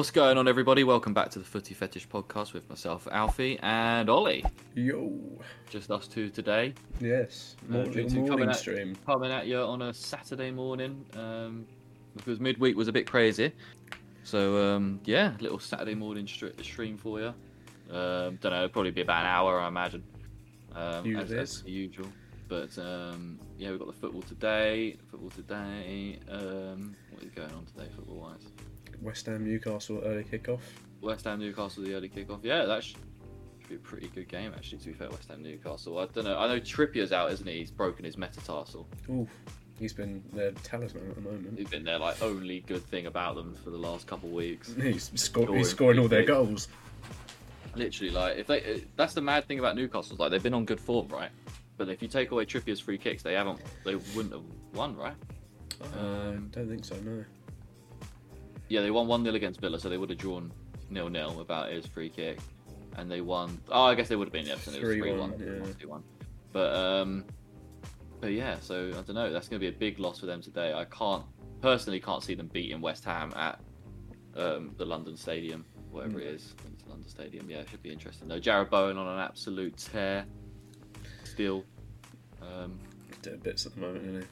What's going on, everybody? Welcome back to the Footy Fetish podcast with myself, Alfie, and Ollie. Yo. Just us two today. Yes. Uh, More, little coming morning at- stream. Coming at you on a Saturday morning um, because midweek was a bit crazy. So, um, yeah, little Saturday morning str- stream for you. Um, don't know, probably be about an hour, I imagine. Um, as, as usual. But um, yeah, we've got the football today. Football today. Um, what is going on today, football wise? West Ham Newcastle early kickoff. West Ham Newcastle the early kickoff. Yeah, that should be a pretty good game actually. To be fair, West Ham Newcastle. I don't know. I know Trippier's out, isn't he? He's broken his metatarsal. Ooh. He's been their talisman at the moment. He's been their like only good thing about them for the last couple of weeks. He's, sco- Scoring he's scoring all their goals. Literally, like if they, uh, that's the mad thing about Newcastle. Like they've been on good form, right? But if you take away Trippier's free kicks, they haven't. They wouldn't have won, right? I Um, don't think so, no. Yeah, they won one 0 against Villa, so they would have drawn nil nil without his free kick, and they won. Oh, I guess they would have been yeah, so it was 3-1, three one, yeah. two one. But um, but yeah, so I don't know. That's going to be a big loss for them today. I can't personally can't see them beating West Ham at um, the London Stadium, whatever Hmm. it is. I think it's London Stadium. Yeah, it should be interesting though. Jarrod Bowen on an absolute tear, still. Um, Dead bits at the moment, isn't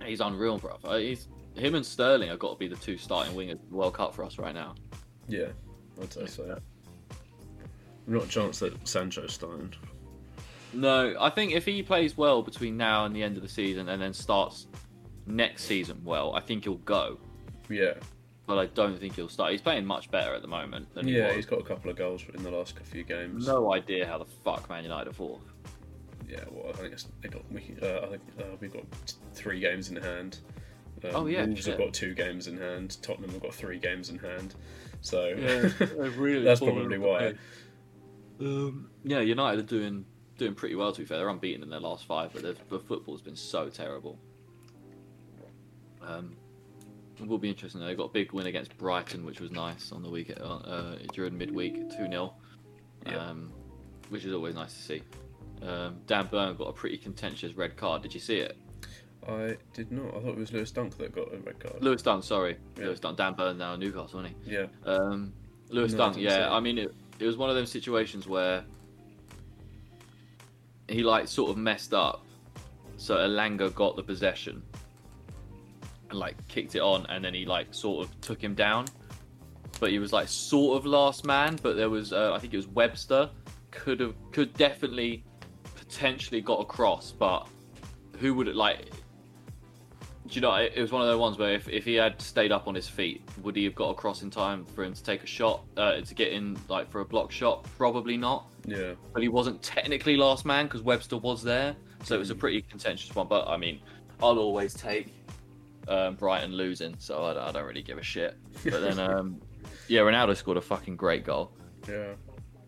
he? he's unreal, bro. He's him and Sterling have got to be the two starting wingers of the World Cup for us right now. Yeah, I'd say so. Not a chance that Sancho's starting. No, I think if he plays well between now and the end of the season, and then starts next season well, I think he'll go. Yeah. But I don't think he'll start. He's playing much better at the moment than he Yeah, was. he's got a couple of goals in the last few games. No idea how the fuck Man United are fourth. Yeah, well, I think it's, they got. We, uh, I think uh, we've got three games in hand. Um, Oh, yeah, Wolves shit. have got two games in hand. Tottenham have got three games in hand. So really. that's probably why. Um, yeah, United are doing doing pretty well. To be fair, they're unbeaten in their last five, but the football's been so terrible. Um, it will be interesting. though. They got a big win against Brighton, which was nice on the week uh, during midweek, two 0 Yeah. um, which is always nice to see. Um, Dan Burn got a pretty contentious red card. Did you see it? I did not. I thought it was Lewis Dunk that got a red card. Lewis Dunk, sorry, Yeah. Lewis Dunk. Dan Burn now Newcastle, wasn't he? Yeah, Um, Lewis No, Dunk, didn't yeah. I mean, it, it was one of those situations where he like sort of messed up. So Elanga got the possession and like kicked it on, and then he like sort of took him down. But he was like sort of last man. But there was, uh, I think it was Webster, could have, could definitely, potentially got across. But who would it like? Do you know? It it was one of those ones where if, if he had stayed up on his feet, would he have got across in time for him to take a shot, uh, to get in like for a block shot? Probably not. yeah. But he wasn't technically last man because Webster was there, so it was a pretty contentious one. But I mean, I'll always take um, Brighton losing, so I, don't- I don't really give a shit. But then, um, yeah, Ronaldo scored a fucking great goal. Yeah.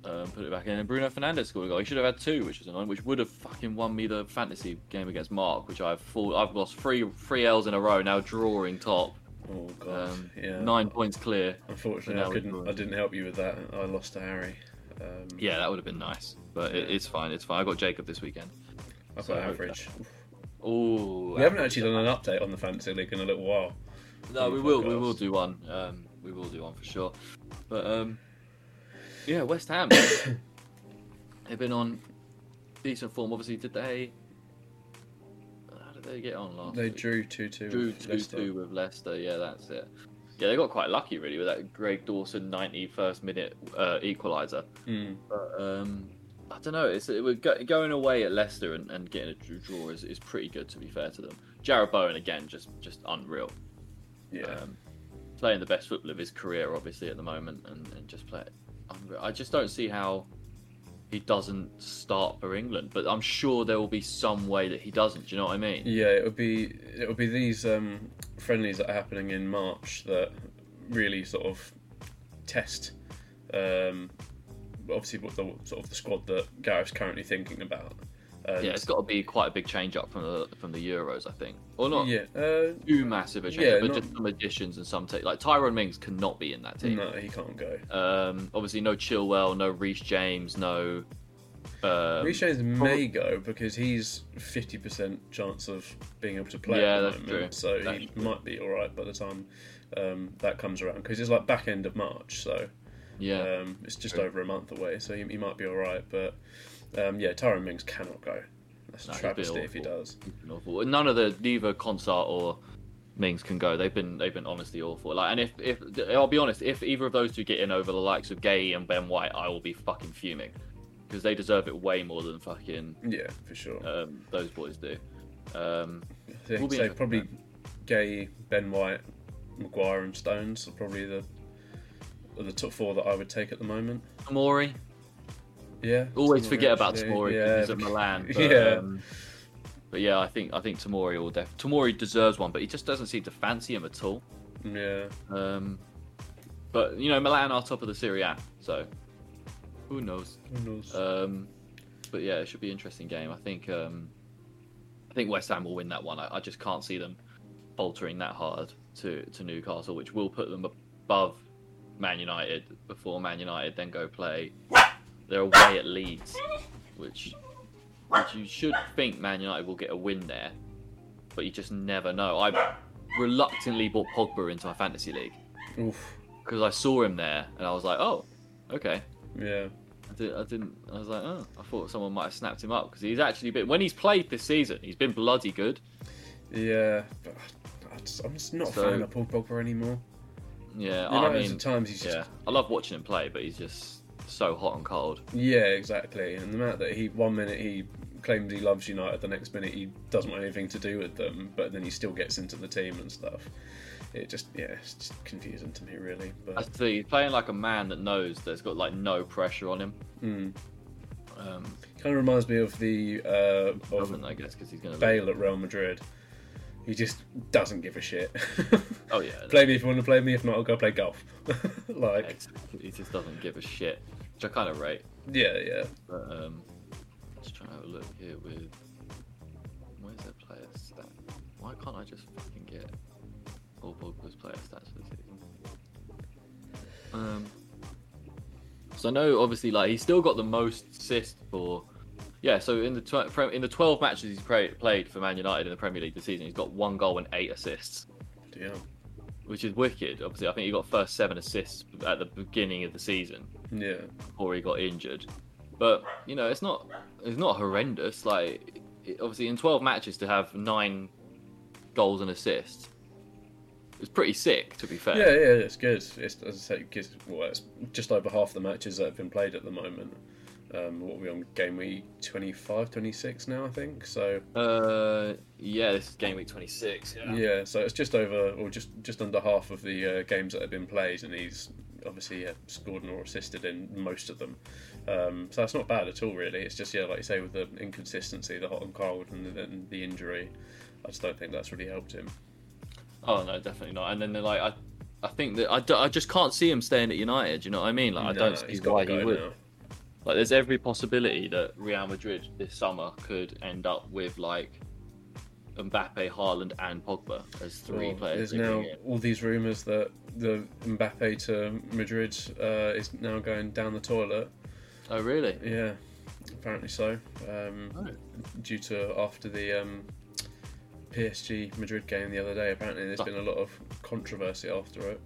Um, put it back in, and Bruno Fernandes scored a goal. He should have had two, which was annoying. Which would have fucking won me the fantasy game against Mark, which I've full, I've lost three three L's in a row now, drawing top, Oh god. um, yeah. nine points clear. Unfortunately, I couldn't. I didn't help you with that. I lost to Harry. Um, Yeah, that would have been nice, but it, it's fine. It's fine. I got Jacob this weekend. I've so got average. Oh, We haven't actually done an update on the fantasy league in a little while. No, we will. We will do one. Um, we will do one for sure. But um, yeah, West Ham. They've been on decent form. Obviously, did they? How did they get on last? They week? drew two two. drew with two Leicester. two with Leicester. Yeah, that's it. Yeah, they got quite lucky really with that Craig Dawson ninety first minute uh, equaliser. Mm. But um, I don't know. It's it, we're go, going away at Leicester and, and getting a draw- draw is, is pretty good to be fair to them. Jarrod Bowen again, just just unreal. Yeah. Um, playing the best football of his career, obviously at the moment, and, and just play. I just don't see how he doesn't start for England, but I'm sure there will be some way that he doesn't. Do you know what I mean? Yeah, it'll be it'll be these um, friendlies that are happening in March that really sort of test, um, obviously what the sort of the squad that Gareth's currently thinking about. And, Yeah, it's got to be quite a big change up from the from the Euros, I think, or not yeah, uh, too massive a change, Yeah, but not- just some additions and some ta- like Tyrone Mings cannot be in that team. no, he can't go. Um, obviously, no Chilwell, no Reece James, no Um, Reece James may go because he's fifty percent chance of being able to play Yeah, at the that's moment, true. so That's he true. might be all right by the time um, that comes around because it's like back end of March, so yeah, um, it's just over a month away, so he, he might be all right. But um, yeah, Tyrone Mings cannot go. That's No, travesty if he does. Awful. None of the neither Consart or Mings can go. They've been they've been honestly awful. Like, and if if I'll be honest, if either of those two get in over the likes of Guéhi and Ben White, I will be fucking fuming because they deserve it way more than fucking Yeah, for sure. um, those boys do. Um, will so. Probably Guéhi, Ben White, Maguire, and Stones are probably the are the top four that I would take at the moment. Tamori, Yeah. always Tamori, forget about. Tamori Yeah, because he's at Milan. But, yeah. um, but yeah, I think I think Tamori will def. Tamori deserves one, but he just doesn't seem to fancy him at all. yeah. Um, but you know, Milan are top of the Serie A, so who knows? Who knows? Um, but yeah, it should be an interesting game. I think um, I think West Ham will win that one. I, I just can't see them faltering that hard to, to Newcastle, which will put them above Man United before Man United then go play. They're away at Leeds, which which you should think Man United will get a win there, but you just never know. I reluctantly bought Pogba into my fantasy league because I saw him there and I was like, oh, okay. Yeah. I, did, I didn't. I was like, oh, I thought someone might have snapped him up because he's actually been when he's played this season, he's been bloody good. Yeah. But I just, I'm just not a So- fan of Paul Pogba anymore. Yeah, You know, I mean, times he's just yeah, I love watching him play, but he's just so hot and cold. Yeah, exactly. And the amount that he one minute he claims he loves United, the next minute he doesn't want anything to do with them, but then he still gets into the team and stuff. It just yeah, it's just confusing to me really. I see he's playing like a man that knows there's got like no pressure on him. mm, Um, kind of reminds me of the uh, of I guess because he's gonna. Bale at Real Madrid. He just doesn't give a shit. Oh yeah, play me if you want to play me. If not, I'll go play golf. like exactly. he just doesn't give a shit, which I kind of rate. yeah, yeah. But um, just trying to have a look here with where's their player stat? Why can't I just fucking get all Pogba's player stats for the season? Um, so I know obviously like he's still got the most assists for. Yeah, so in the tw- in the twelve matches he's pra- played for Man United in the Premier League this season, he's got one goal and eight assists, Damn. Which is wicked. Obviously, I think he got first seven assists at the beginning of the season Yeah. before he got injured. But you know, it's not it's not horrendous. Like it, obviously, in twelve matches to have nine goals and assists, it's pretty sick. To be fair, Yeah, yeah, it's good. It's, as I say, it's, well, it's just over half the matches that have been played at the moment. Um, what are we on game week 25, 26 now, I think. So Uh, yeah, this is game week twenty six. Yeah. yeah, so it's just over or just just under half of the uh, games that have been played, and he's obviously yeah, scored or assisted in most of them. Um, so that's not bad at all, really. It's just yeah, like you say, with the inconsistency, the hot and cold, and the, and the injury. I just don't think that's really helped him. Oh no, definitely not. And then they're like, I, I think that I, d- I just can't see him staying at United. You know what I mean? Like I No, don't see why he would. now. Like, there's every possibility that Real Madrid this summer could end up with like Mbappe, Haaland, and Pogba as three Well, players. There's now all these rumours that the Mbappe to Madrid uh, is now going down the toilet. Oh really? Yeah, apparently so. Um, Oh. Due to after the um, PSG Madrid game the other day, apparently there's been a lot of controversy after it.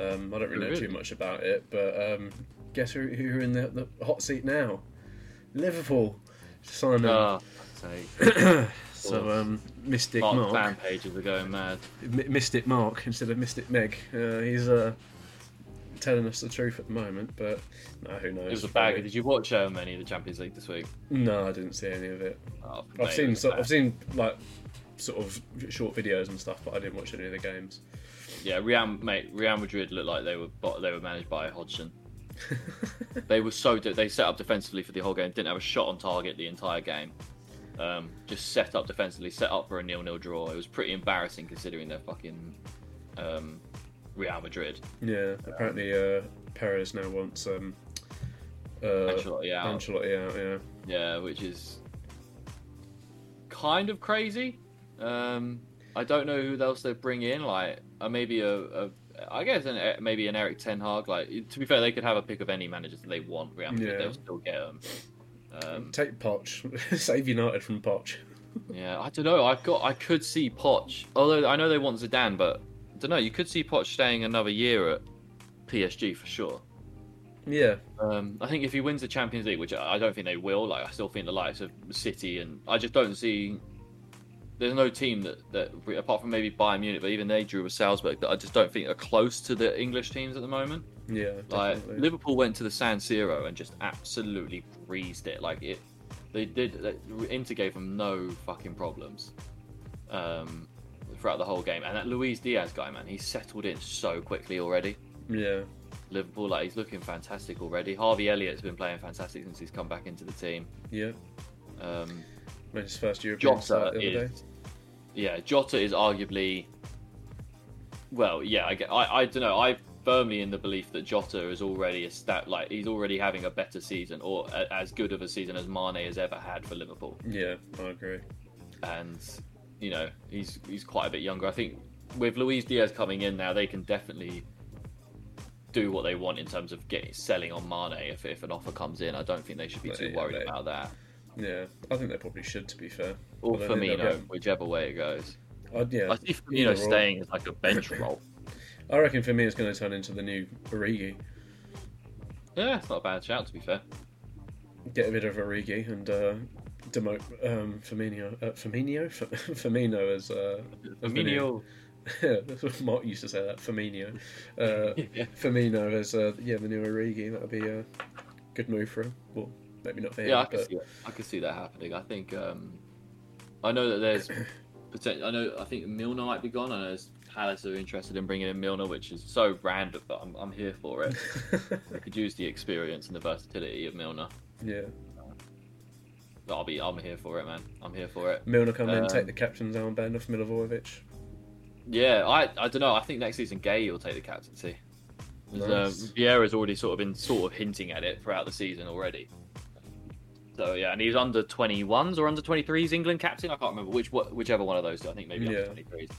Um, I don't really know Really? too much about it, but um, guess who, who are in the, the hot seat now? Liverpool. Simon. Oh. so um, Mystic Mark, Mark, fan pages are going mad. M- Mystic Mark instead of Mystic Meg. Uh, he's uh, telling us the truth at the moment, but no, who knows? It was a bagger. Did you watch um, any of the Champions League this week? No, I didn't see any of it. Oh, I've seen so, bad. I've seen like sort of short videos and stuff, but I didn't watch any of the games. Yeah, Real mate, Real Madrid looked like they were they were managed by Hodgson. They were so they set up defensively for the whole game. Didn't have a shot on target the entire game. Um, just set up defensively, set up for a nil-nil draw. It was pretty embarrassing considering they're fucking um, Real Madrid. yeah, apparently uh, Perez now wants um, uh, Ancelotti out. Ancelotti out. Yeah, Yeah, which is kind of crazy. Um, I don't know who else they bring in. Like, uh, maybe a, a, I guess an, maybe an Erik Ten Hag. Like, to be fair, they could have a pick of any managers that they want. Real Madrid, Yeah. they'll still get them. Um, Take Poch. Save United from Poch. yeah, I don't know. I've got. I could see Poch. Although I know they want Zidane, but I don't know. You could see Poch staying another year at PSG for sure. Yeah, Um, I think if he wins the Champions League, which I I don't think they will, like I still think the likes of City and I just don't see. There's no team that, that apart from maybe Bayern Munich, but even they drew with Salzburg that I just don't think are close to the English teams at the moment. Yeah, Like definitely. Liverpool went to the San Siro and just absolutely breezed it. Like it, they did. they- Inter gave them no fucking problems um, throughout the whole game. And that Luis Diaz guy, man, he's settled in so quickly already. yeah, Liverpool, like he's looking fantastic already. Harvey Elliott's been playing fantastic since he's come back into the team. yeah. Um, Made his first European Jota start the other is, day. yeah, Jota is arguably, well, yeah, I, get- I, I don't know. I firmly in the belief that Jota is already a stat, like he's already having a better season or a, as good of a season as Mane has ever had for Liverpool, Yeah, I agree. and you know he's he's quite a bit younger. I think with Luis Diaz coming in now, they can definitely do what they want in terms of getting selling on Mane if, if an offer comes in. I don't think they should be too yeah, worried they- about that. Yeah, I think they probably should. To be fair, Or I don't think Firmino, get- whichever way it goes. I'd, yeah, I see either Firmino staying as like a bench role. I reckon for me, it's going to turn into the new Origi. Yeah, it's not a bad shout to be fair. Get rid of Origi and uh, demote um, Firmino. Uh, Firmino, F- Firmino as uh, Firmino. Yeah, that's what Mark used to say that Firmino. Uh, yeah. Firmino as uh, yeah the new Origi. That would be a good move for him. Well, maybe not for him. yeah, I can but see it. I can see that happening. I think um, I know that there's. I know I think Milner might be gone. I know there's Palace are interested in bringing in Milner, which is so random, but I'm, I'm here for it. they could use the experience and the versatility of Milner. yeah, But I'll be I'm here for it, man. I'm here for it. Milner come in, Um, take the captain's armband off Milivojevic. Yeah, I I don't know. I think next season Guéhi will take the captaincy. Nice. Um, Vieira's already sort of been sort of hinting at it throughout the season already. So yeah, and he's under 21s or under 23s England captain. I can't remember which whichever one of those. two. I think maybe Yeah. under 23s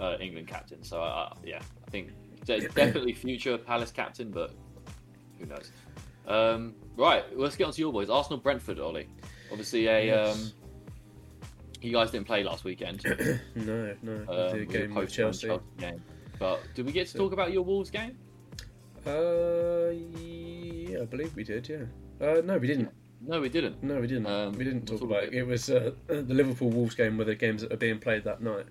uh, England captain. So uh, yeah, I think de- definitely future Palace captain, but who knows? Um, right, let's get on to your boys. Arsenal Brentford, Ollie. Obviously a Yes. um, you guys didn't play last weekend. no, no, Um, the we game with Chelsea. Chelsea game. But did we get to So- talk about your Wolves game? Uh, yeah, I believe we did. Yeah. Uh, no, we didn't. No, we didn't. No, we didn't. Um, we didn't talk talk about it. It was uh, the Liverpool Wolves game were the games that are being played that night.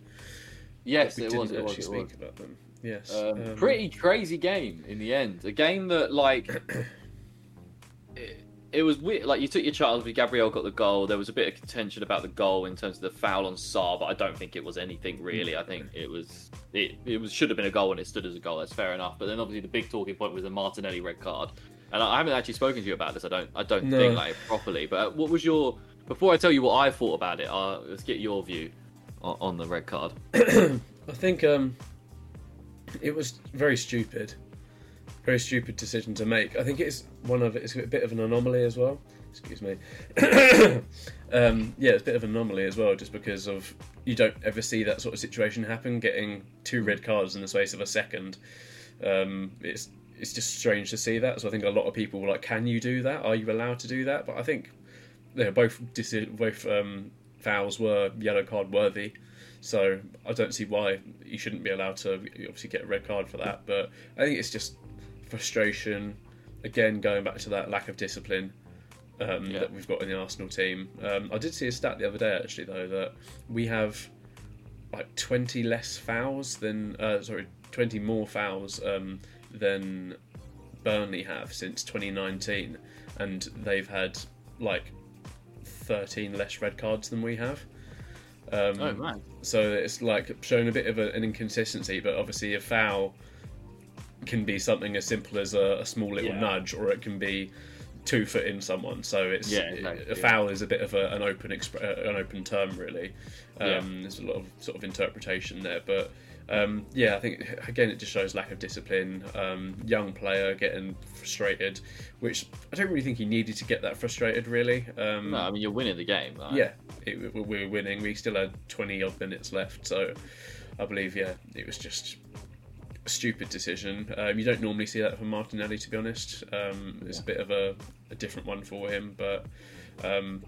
Yes, it didn't was. It was. actually It was. about them. Yes. Um, um, pretty crazy game in the end. A game that like it, it was weird. Like you took your chance. Gabriel got the goal. There was a bit of contention about the goal in terms of the foul on Sá, but I don't think it was anything really. I think it was it. It was should have been a goal and it stood as a goal. That's fair enough. But then obviously the big talking point was the Martinelli red card. And I haven't actually spoken to you about this. I don't. I don't No. think like properly. But uh, what was your? Before I tell you what I thought about it, uh, let's get your view on, the red card. I think um, it was very stupid, very stupid decision to make. I think it's one of it's a bit of an anomaly as well. Excuse me. um, yeah, it's a bit of an anomaly as well, just because of you don't ever see that sort of situation happen. Getting two red cards in the space of a second, um, it's it's just strange to see that. So I think a lot of people were like, "Can you do that? Are you allowed to do that?" But I think yeah, both both um, fouls were yellow card worthy. So I don't see why you shouldn't be allowed to obviously get a red card for that. But I think it's just frustration. Again, going back to that lack of discipline um, Yeah. that we've got in the Arsenal team. Um, I did see a stat the other day actually though that we have like 20 less fouls than uh, sorry 20 more fouls um, than Burnley have since 2019, and they've had like 13 less red cards than we have. Um, Oh man. so it's like showing a bit of a, an inconsistency, but obviously a foul can be something as simple as a, a small little Yeah. nudge, or it can be two foot in someone. So it's Yeah, exactly, a yeah. foul is a bit of a, an open exp- uh, an open term, really. Um, Yeah. There's a lot of sort of interpretation there, but um, yeah, I think again it just shows lack of discipline. Um, young player getting frustrated, which I don't really think he needed to get that frustrated. Really, um, No, I mean you're winning the game. Right? yeah, it, we we were winning. We still had 20 odd minutes left, so I believe, yeah, it was just a stupid decision. Um, you don't normally see that from Martinelli, to be honest. Um, it's a bit of a, a different one for him, but Um,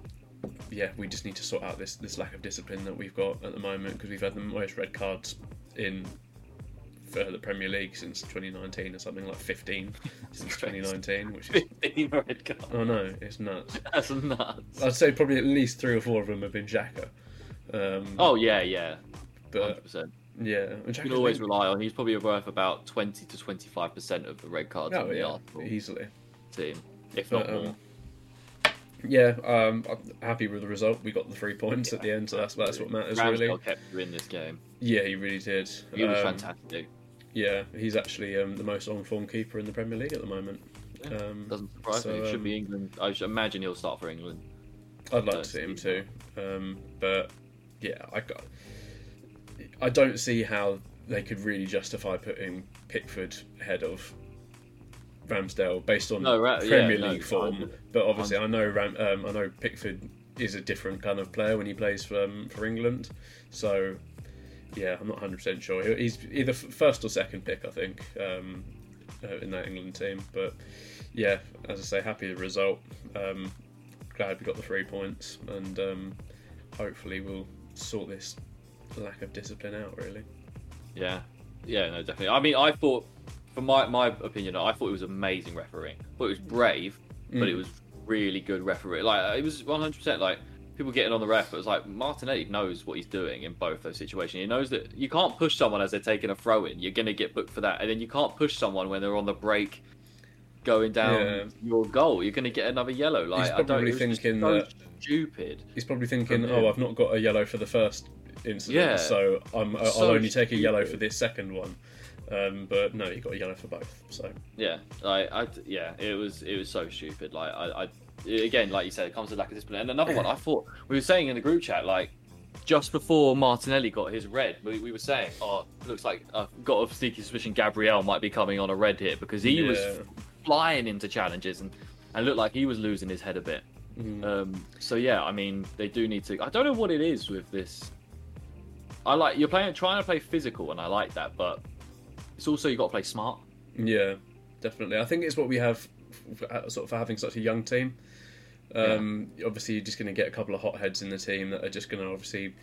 yeah, we just need to sort out this this lack of discipline that we've got at the moment because we've had the most red cards in for the Premier League since 2019 or something like 15 since 2019, which is 15 red cards. oh no, it's nuts. That's nuts. I'd say probably at least three or four of them have been Xhaka. Um, Oh yeah, yeah, but 100%. yeah, You can always been- rely on. He's probably worth about 20 to 25 percent of the red cards Oh on the yeah, Arsenal easily. team, if But, not um, more. Yeah, um, I'm happy with the result. We got the three points at the end, so that's that's what matters Ramsdale really. kept you in this game. Yeah, he really did. He was Um, fantastic. Yeah, he's actually um, the most on-form keeper in the Premier League at the moment. Yeah, Um, Doesn't surprise so, me. It should um, be England. I imagine he'll start for England. I'd like to see him too, um, but yeah, I got. I don't see how they could really justify putting Pickford ahead of Ramsdale based on No, Ra- yeah, Premier no, League form. I'm- But obviously, I know Ram, um, I know Pickford is a different kind of player when he plays for um, for England. So yeah, I'm not 100 percent sure. He's either first or second pick, I think, um, uh, in that England team. But yeah, as I say, happy with the result. Um, glad we got the three points, and um, hopefully we'll sort this lack of discipline out. Really. Yeah, yeah, no, definitely. I mean, I thought, from my my opinion, I thought it was amazing refereeing. I thought it was brave, but Mm. it was really good refereeing. Like it was 100 percent like. People getting on the ref, but it's like Martinelli knows what he's doing in both those situations. He knows that you can't push someone as they're taking a throw in. You're going to get booked for that, and then you can't push someone when they're on the break, going down Yeah. your goal. You're going to get another yellow. Like He's I don't. probably thinking so that- stupid. He's probably thinking, "Oh. I've not got a yellow for the first incident, Yeah. so I'm, I'll So only take a yellow for this second one." Um, but no, he got a yellow for both. So Yeah, like I, yeah, it was it was so stupid. Like I, I again, like you said, it comes to lack of discipline. And another one, I thought we were saying in the group chat, like just before Martinelli got his red, we, we were saying, oh, looks like I've got a sneaky suspicion Gabriel might be coming on a red here because he was flying into challenges and and looked like he was losing his head a bit. mm, Um, so yeah, I mean, they do need to. I don't know what it is with this. I like you're playing, trying to play physical, and I like that, but it's also you got to play smart. yeah, definitely. I think it's what we have, sort of for having such a young team. Um, Obviously, you're just going to get a couple of hotheads in the team that are just going to obviously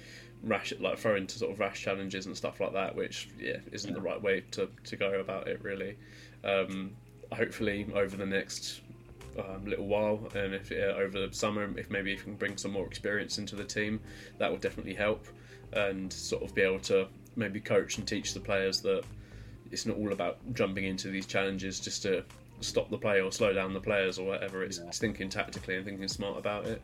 rash like throw into sort of rash challenges and stuff like that, which yeah isn't the right way to, to go about it really. Um, hopefully, over the next um, little while, and if uh, over the summer, if maybe if you can bring some more experience into the team, that will definitely help, and sort of be able to maybe coach and teach the players that it's not all about jumping into these challenges just to stop the play or slow down the players or whatever. It's, Yeah. it's thinking tactically and thinking smart about it.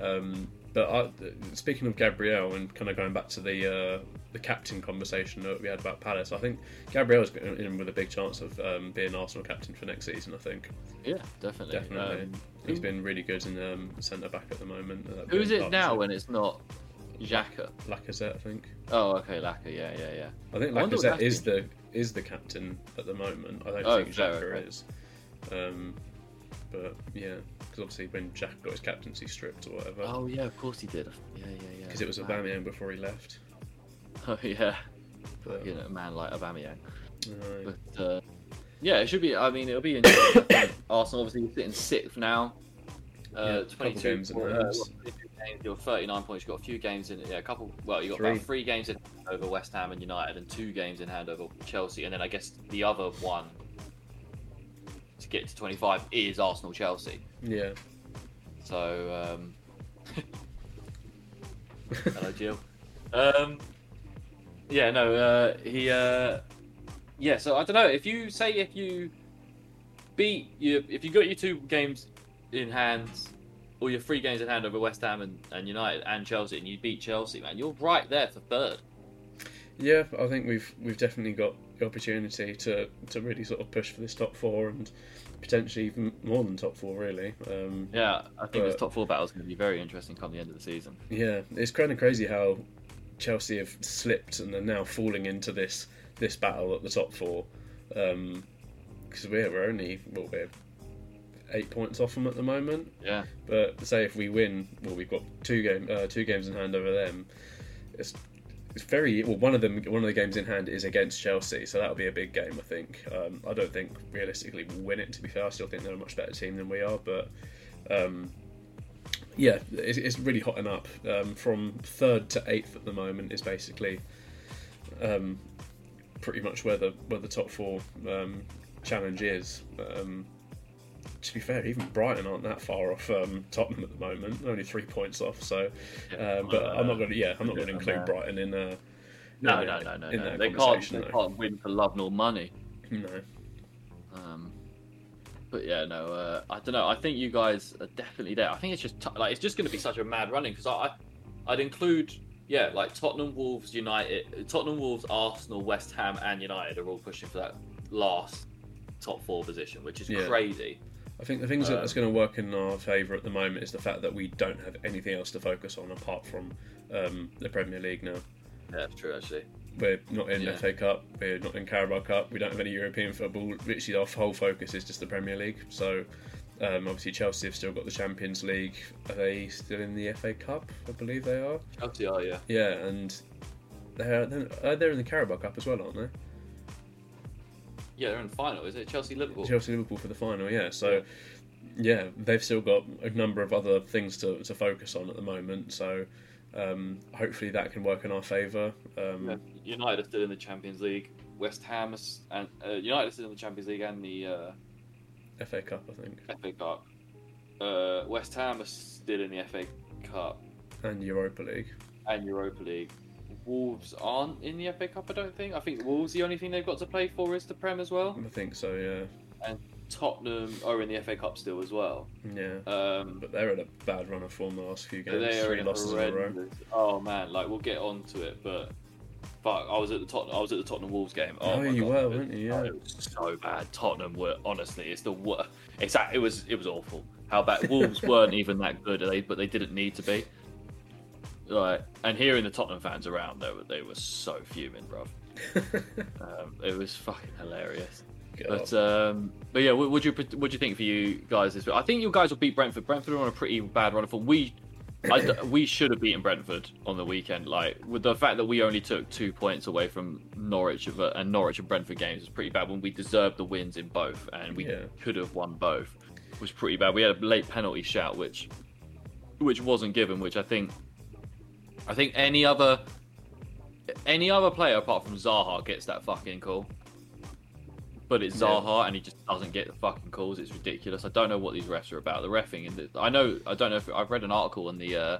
Um, but I, speaking of Gabriel and kind of going back to the uh, the captain conversation that we had about Palace, I think Gabriel's in with a big chance of um, being Arsenal captain for next season. I think Yeah, definitely. definitely Um, he's been really good in um, centre back at the moment. uh, Who is it now when it's not Xhaka? Lacazette, I think. Oh, okay, Laka. Yeah, yeah, yeah. I think I Lacazette that's is the is the captain at the moment. I don't Oh, think fair, Xhaka okay. is. Um, but yeah, because obviously when Jack got his captaincy stripped or whatever, Oh, yeah. Of course he did. Yeah, yeah, yeah. because it was. Aubameyang before he left. Oh yeah. But, You know, a man like Aubameyang. no. But uh, yeah, it should be. I mean, it'll be interesting. Arsenal obviously sitting sixth now. Uh, couple 22 games in uh, hand. what, 22 games, you're 39 points. You've got a few games in. Yeah, a couple. Well, you got Three. about three games in over West Ham and United, and two games in hand over Chelsea, and then I guess the other one to get to 25 is Arsenal Chelsea. yeah, So, um, hello, Jill. Um, yeah, no, uh, he, uh, yeah. So I don't know if you say if you beat you if you got your two games in hand or your three games in hand over West Ham and, and United and Chelsea, and you beat Chelsea, man, you're right there for third. yeah. I think we've we've definitely got opportunity to to really sort of push for this top four and potentially even more than top four, really. Um, Yeah, I think this top four battle is going to be very interesting come the end of the season. Yeah, it's kind of crazy how Chelsea have slipped and are now falling into this this battle at the top four. Because we're, we're only well, we're eight points off them at the moment. Yeah, But say if we win, well, we've got two game uh, two games in hand over them. It's it's very well. One of them, one of the games in hand is against Chelsea, so that'll be a big game. I think. Um, I don't think realistically we'll win it. To be fair, I still think they're a much better team than we are. But um, yeah, it's, it's really hotting up. Um, from third to eighth at the moment is basically um, pretty much where the where the top four um, challenge is. Um, to be fair, even Brighton aren't that far off um, Tottenham at the moment. Only three points off. So, uh, but I'm not going to. Yeah, I'm not going to include Brighton in. Uh, No, in no, no, no, no. They can't. They though. can't win for love nor money. No. Um, but yeah, no, uh, I don't know. I think you guys are definitely there. I think it's just t- like it's just going to be such a mad running because I, I, I'd include yeah, like Tottenham, Wolves, United, Tottenham, Wolves, Arsenal, West Ham, and United are all pushing for that last top four position, which is Yeah. crazy. I think the things Uh, that's going to work in our favour at the moment is the fact that we don't have anything else to focus on apart from um, the Premier League now. Yeah, that's true actually. We're not in Yeah. FA Cup. We're not in Carabao Cup. We don't have any European football. Literally, our whole focus is just the Premier League. So, um, obviously, Chelsea have still got the Champions League. Are they still in the FA Cup? I believe they are. Chelsea are yeah. Yeah, and they're they're they're in the Carabao Cup as well, aren't they? Yeah, they're in the final. Is it Chelsea Liverpool? Chelsea Liverpool for the final. Yeah, so yeah, they've still got a number of other things to, to focus on at the moment. So. Um, hopefully that can work in our favour. Um, Yeah. United are still in the Champions League. West Ham and uh, United are still in the Champions League and the uh, FA Cup, I think, FA Cup. Uh, West Ham are still in the FA Cup and Europa League. and Europa League. Wolves aren't in the FA Cup, I don't think. I think Wolves the only thing they've got to play for is the Prem as well. I think so. Yeah, And Tottenham are in the FA Cup still as well. yeah. Um, But they're in a bad run of form the last few games. they are Three in losses in a row. Oh man, like we'll get on to it, but fuck, I was at the Tottenham. I was at the Tottenham Wolves game. Oh, Oh, you God, were, weren't you? Yeah. it was so bad. Tottenham were honestly, it's the worst. It's it was it was awful. How bad Wolves weren't even that good, they but they didn't need to be. Right, and hearing the Tottenham fans around, they were they were so fuming, bruv. Um, it was fucking hilarious. But um, but yeah, what would you what do you think for you guys this week? I think you guys will beat Brentford. Brentford are on a pretty bad run of form. We I we should have beaten Brentford on the weekend. Like with the fact that we only took two points away from Norwich of a- and Norwich and Brentford games was pretty bad. When we deserved the wins in both, and we Yeah. could have won both, was pretty bad. We had a late penalty shout, which which wasn't given. Which I think I think any other any other player apart from Zaha gets that fucking call. But it's Yeah. Zaha, and he just doesn't get the fucking calls. It's ridiculous. I don't know what these refs are about. The refing, and the, I know I don't know if I've read an article in the uh,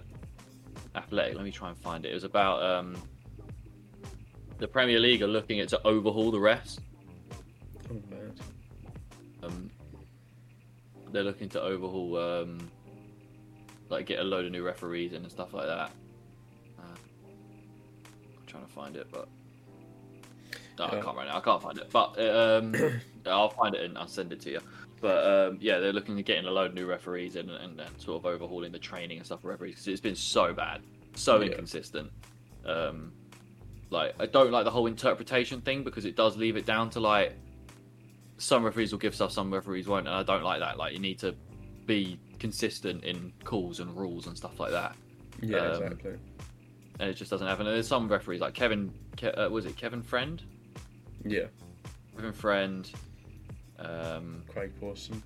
Athletic. Let me try and find it. It was about um, the Premier League are looking at to overhaul the refs. Oh. Um, they're looking to overhaul, um, like get a load of new referees in and stuff like that. Trying to find it, but no, I can't right now. I can't find it, but um, I'll find it and I'll send it to you. But um, yeah, they're looking at getting a load of new referees in and, and sort of overhauling the training and stuff for referees because it's been so bad, so Yeah. inconsistent. Um, like I don't like the whole interpretation thing because it does leave it down to like some referees will give stuff, some referees won't, and I don't like that. Like you need to be consistent in calls and rules and stuff like that, Yeah, Um, exactly. And it just doesn't happen. And there's some referees like Kevin, Ke- uh, was it Kevin Friend? Yeah, Kevin Friend, um, Craig Pawson.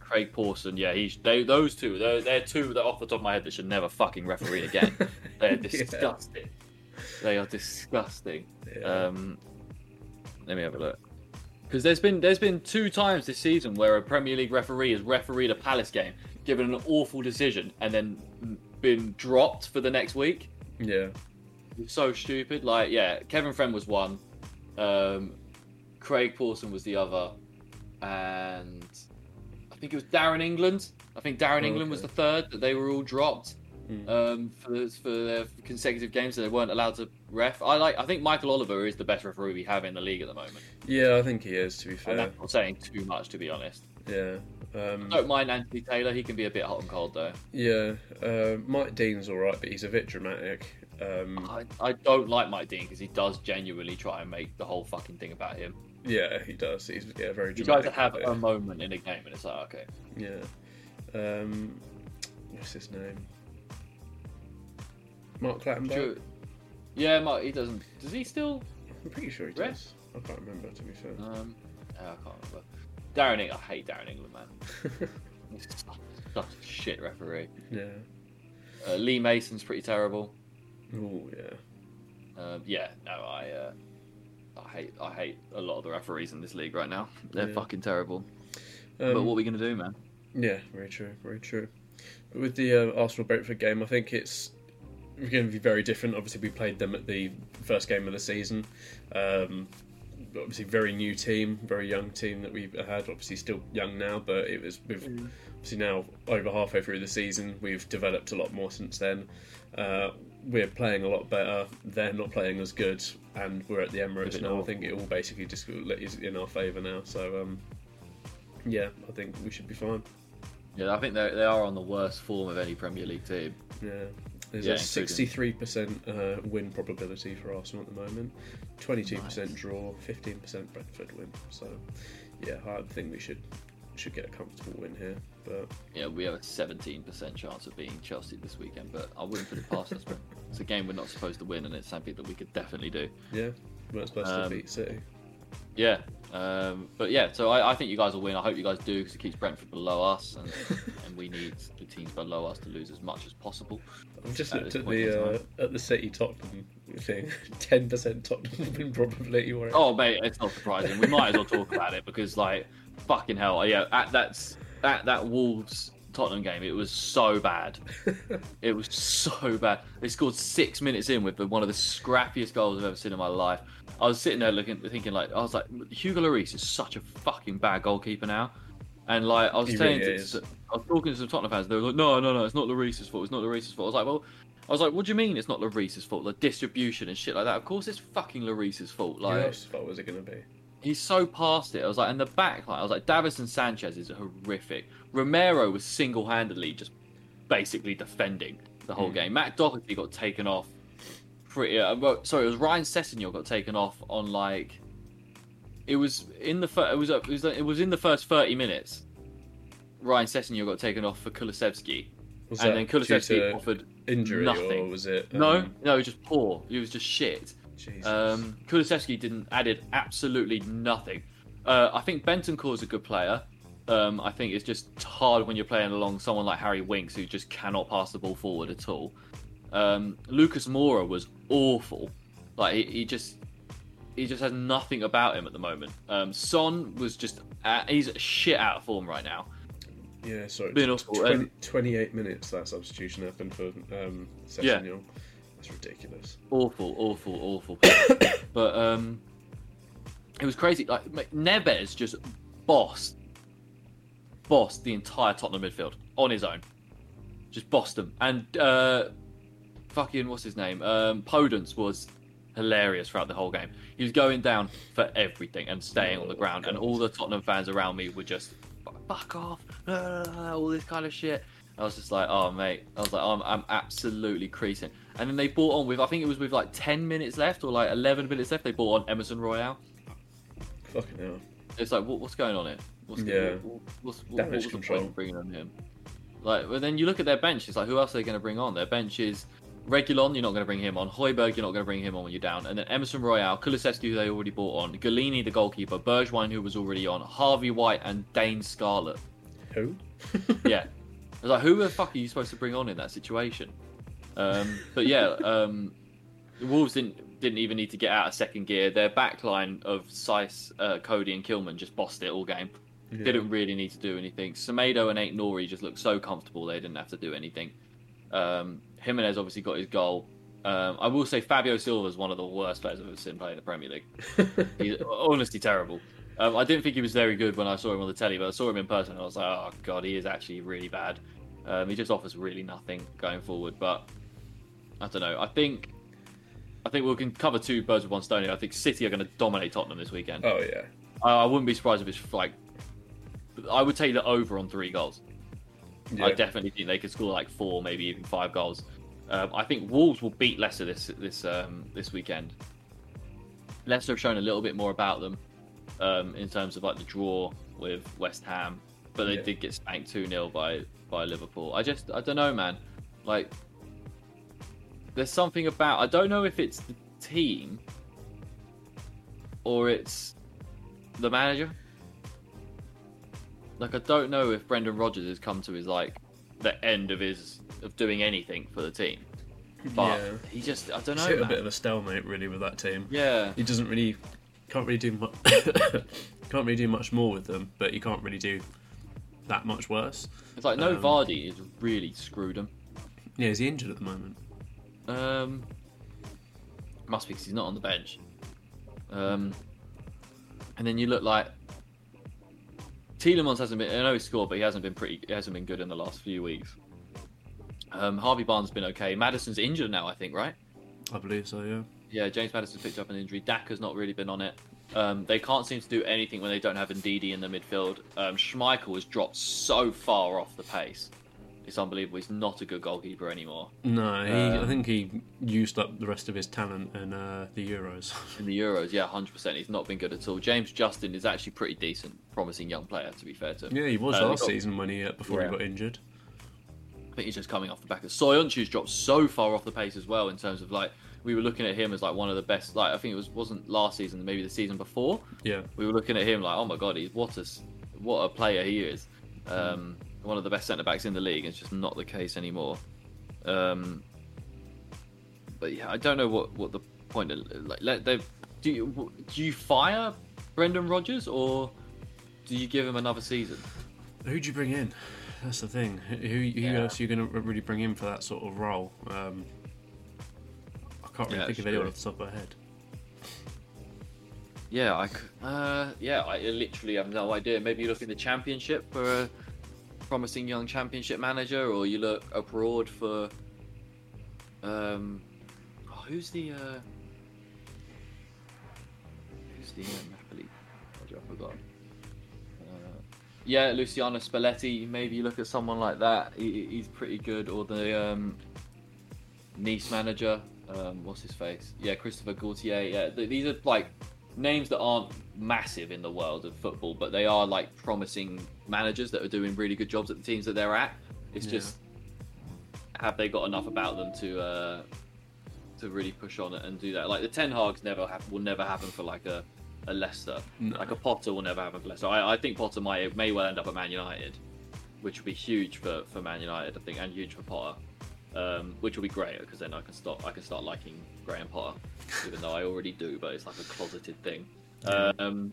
Craig Pawson. Yeah, he's they those two. They're, they're two that off the top of my head that should never fucking referee again. they're Yeah. disgusting. They are disgusting. Yeah. Um, let me have a look. Because there's been there's been two times this season where a Premier League referee has refereed a Palace game, given an awful decision, and then been dropped for the next week. Yeah, so stupid. Like, yeah, Kevin Friend was one, um, Craig Pawson was the other, and I think it was Darren England. I think Darren Oh, England was the third that they were all dropped Mm. um, for for their consecutive games, so they weren't allowed to ref. I like. I think Michael Oliver is the best referee we have in the league at the moment. yeah. I think he is. To be And fair, that's not saying too much, to be honest. Yeah, um, I don't mind Anthony Taylor. He can be a bit hot and cold though. yeah. Uh, Mike Dean's all right, but he's a bit dramatic. Um, I, I don't like Mike Dean because he does genuinely try and make the whole fucking thing about him. yeah, he does. He's yeah, very You guys have a moment in a game, and it's like, okay, Yeah. Um, what's his name? Mark Clattenburg. Yeah, Mark, he doesn't. Does he still? I'm pretty sure he Ref? does. I can't remember to be fair. Um, I can't remember. Darren, Eng- I hate Darren England, man. He's such, such a shit referee. Yeah. Uh, Lee Mason's pretty terrible. Oh yeah. Um, yeah, no, I, uh, I hate, I hate a lot of the referees in this league right now. They're Yeah. fucking terrible. Um, but what are we gonna do, man? Yeah, very true, very true. But with the uh, Arsenal Brentford game, I think it's going to be very different. Obviously, we played them at the first game of the season. Um, obviously, very new team, very young team that we've had. Obviously, still young now, but it was we've obviously now over halfway through the season. We've developed a lot more since then. Uh, we're playing a lot better. They're not playing as good, and we're at the Emirates bit now. I think it all basically just is in our favour now. So. Um, yeah, I think we should be fine. Yeah, I think they they are on the worst form of any Premier League team. Yeah. There's Yeah, a sixty-three percent uh, win probability for Arsenal at the moment, twenty-two percent Nice. draw, fifteen percent Brentford win. So, yeah, I think we should should get a comfortable win here. But Yeah, we have a 17% chance of beating Chelsea this weekend, but I wouldn't put it past us. It's a game we're not supposed to win, and it's something that we could definitely do. yeah, we weren't supposed to Um, beat City. Yeah, um, but yeah, so I, I think you guys will win. I hope you guys do because it keeps Brentford below us, and, and we need the teams below us to lose as much as possible. I've just looked at the uh, at the City Tottenham thing. Ten percent Tottenham win probability. Where Oh, mate, it's not surprising. We might as well talk about it because, like, fucking hell, yeah, at that at that Wolves Tottenham game, it was so bad. It was so bad. They scored six minutes in with the, one of the scrappiest goals I've ever seen in my life. I was sitting there looking, thinking like, I was like, Hugo Lloris is such a fucking bad goalkeeper now. And like, I was He saying, really to. I was talking to some Tottenham fans. They were like, no, no, no, it's not Lloris's fault. It's not Lloris's fault. I was like, well, I was like, what do you mean it's not Lloris's fault? The distribution and shit like that. Of course, it's fucking Lloris's fault. Who Like, else fault was it going to be? He's so past it. I was like, and the back line, I was like, Davinson Sanchez is horrific. Romero was single handedly just basically defending the whole Mm. game. Matt Doherty got taken off pretty. Uh, well, sorry, it was Ryan Sessegnon got taken off on like. It was in the fir- it was it was it was in the first thirty minutes. Ryan Sessegnon got taken off for Kulusevski, Was and then Kulusevski offered injury or nothing. was it? no, um, no, just poor. He was just shit. Jesus. Um, Kulusevski didn't added absolutely nothing. Uh, I think Benton Bentoncourt's a good player. Um, I think it's just hard when you're playing along someone like Harry Winks who just cannot pass the ball forward at all. Um, Lucas Moura was awful. Like he, he just he just has nothing about him at the moment. Um, Son was just at, he's shit out of form right now. yeah, sorry. been awful, 20 and- 28 minutes that substitution happened for um, Yeah. Sessegnon. That's ridiculous. awful, awful, awful. but um, it was crazy. Like Neves just bossed, bossed the entire Tottenham midfield on his own. Just bossed them. And uh, fucking what's his name? Um, Podence was hilarious throughout the whole game. He was going down for everything and staying on the ground. And all the Tottenham fans around me were just fuck off, all this kind of shit. I was just like, oh mate, I was like, I'm, I'm absolutely creasing. And then they bought on with, I think it was with like 10 minutes left or like 11 minutes left. They bought on Emerson Royal. Fucking hell. It's like, what, what's going on here? What's, Yeah. what, what's, what, what was the control. point of bringing on him? Like, but then you look at their bench. It's like, who else are they going to bring on? Their bench is Reguilon. You're not going to bring him on. Hojbjerg. You're not going to bring him on when you're down. And then Emerson Royal, who they already bought on. Gollini, the goalkeeper. Bergwijn, who was already on. Harvey White and Dane Scarlett. Who? yeah. I was like, who the fuck are you supposed to bring on in that situation? Um, but yeah, um, the Wolves didn't didn't even need to get out of second gear. Their backline of Saiss, uh, Coady, and Kilman just bossed it all game. Yeah. Didn't really need to do anything. Semedo and Ait-Nouri just looked so comfortable they didn't have to do anything. Um, Jimenez obviously got his goal. Um, I will say Fabio Silva is one of the worst players I've ever seen play in the Premier League. He's honestly terrible. Um, I didn't think he was very good when I saw him on the telly, but I saw him in person and I was like, oh god, he is actually really bad. Um, he just offers really nothing going forward. But I don't know. I think I think we can cover two birds with one stone. here. I think City are going to dominate Tottenham this weekend. oh yeah. I, I wouldn't be surprised if it's like I would take the over on three goals. Yeah. I definitely think they could score like four, maybe even five goals. Um, I think Wolves will beat Leicester this this um, this weekend. Leicester have shown a little bit more about them um, in terms of like the draw with West Ham, but they Yeah. did get spanked two 0 by by Liverpool. I just I don't know, man. Like there's something about I don't know if it's the team or it's the manager. Like I don't know if Brendan Rodgers has come to his like the end of his of doing anything for the team. But Yeah. he just I don't know. hit a bit of a stalemate really with that team. yeah, He doesn't really, can't really do much. can't really do much more with them, but he can't really do that much worse. it's like no Um, Vardy has really screwed him. Yeah, is he injured at the moment? Um, must be because he's not on the bench. Um, and then you look like Tielemans hasn't been. I know he scored, but he hasn't been pretty. He hasn't been good in the last few weeks. Um, Harvey Barnes has been okay. Maddison's injured now, I think, right? I believe so. Yeah. Yeah, James Maddison picked up an injury. Daka's not really been on it. Um, they can't seem to do anything when they don't have Ndidi in the midfield. Um, Schmeichel has dropped so far off the pace. It's unbelievable. He's not a good goalkeeper anymore. No, he, I Um, think he used up the rest of his talent in uh, the Euros. In the Euros, yeah, 100%. He's not been good at all. James Justin is actually pretty decent, promising young player, to be fair to him. yeah, he was Uh, last got- season when he uh, before Yeah. he got injured. I think he's just coming off the back of Soyuncu's dropped so far off the pace as well in terms of like we were looking at him as like one of the best like I think it was wasn't last season maybe the season before Yeah, we were looking at him like oh my god he's what a what a player he is um, one of the best centre backs in the league it's just not the case anymore um, but yeah I don't know what what the point of, like let they do you do you fire Brendan Rodgers or do you give him another season who do you bring in? That's the thing. Who, who Yeah. else are you going to really bring in for that sort of role? Um, I can't really Yeah, think of anyone off the top of my head. Yeah, I uh, yeah, I literally have no idea. Maybe you look in the championship for a promising young championship manager, or you look abroad for um, oh, who's the uh, who's the uh, Napoli? I forgot. Uh, yeah, Luciano Spalletti. Maybe you look at someone like that. He, he's pretty good. Or the um, Nice manager. Um, what's his face? Yeah, Christopher Galtier. Yeah, th- these are like names that aren't massive in the world of football, but they are like promising managers that are doing really good jobs at the teams that they're at. It's Yeah. just have they got enough about them to uh, to really push on it and do that? Like the Ten Hag's never will never happen for like a a Leicester. No. Like a Potter will never happen for Leicester. I, I think Potter might may well end up at Man United, which would be huge for, for Man United. I think and huge for Potter. Um, which will be great because then I can start I can start liking Graham Potter, even though I already do, but it's like a closeted thing. Yeah. Um,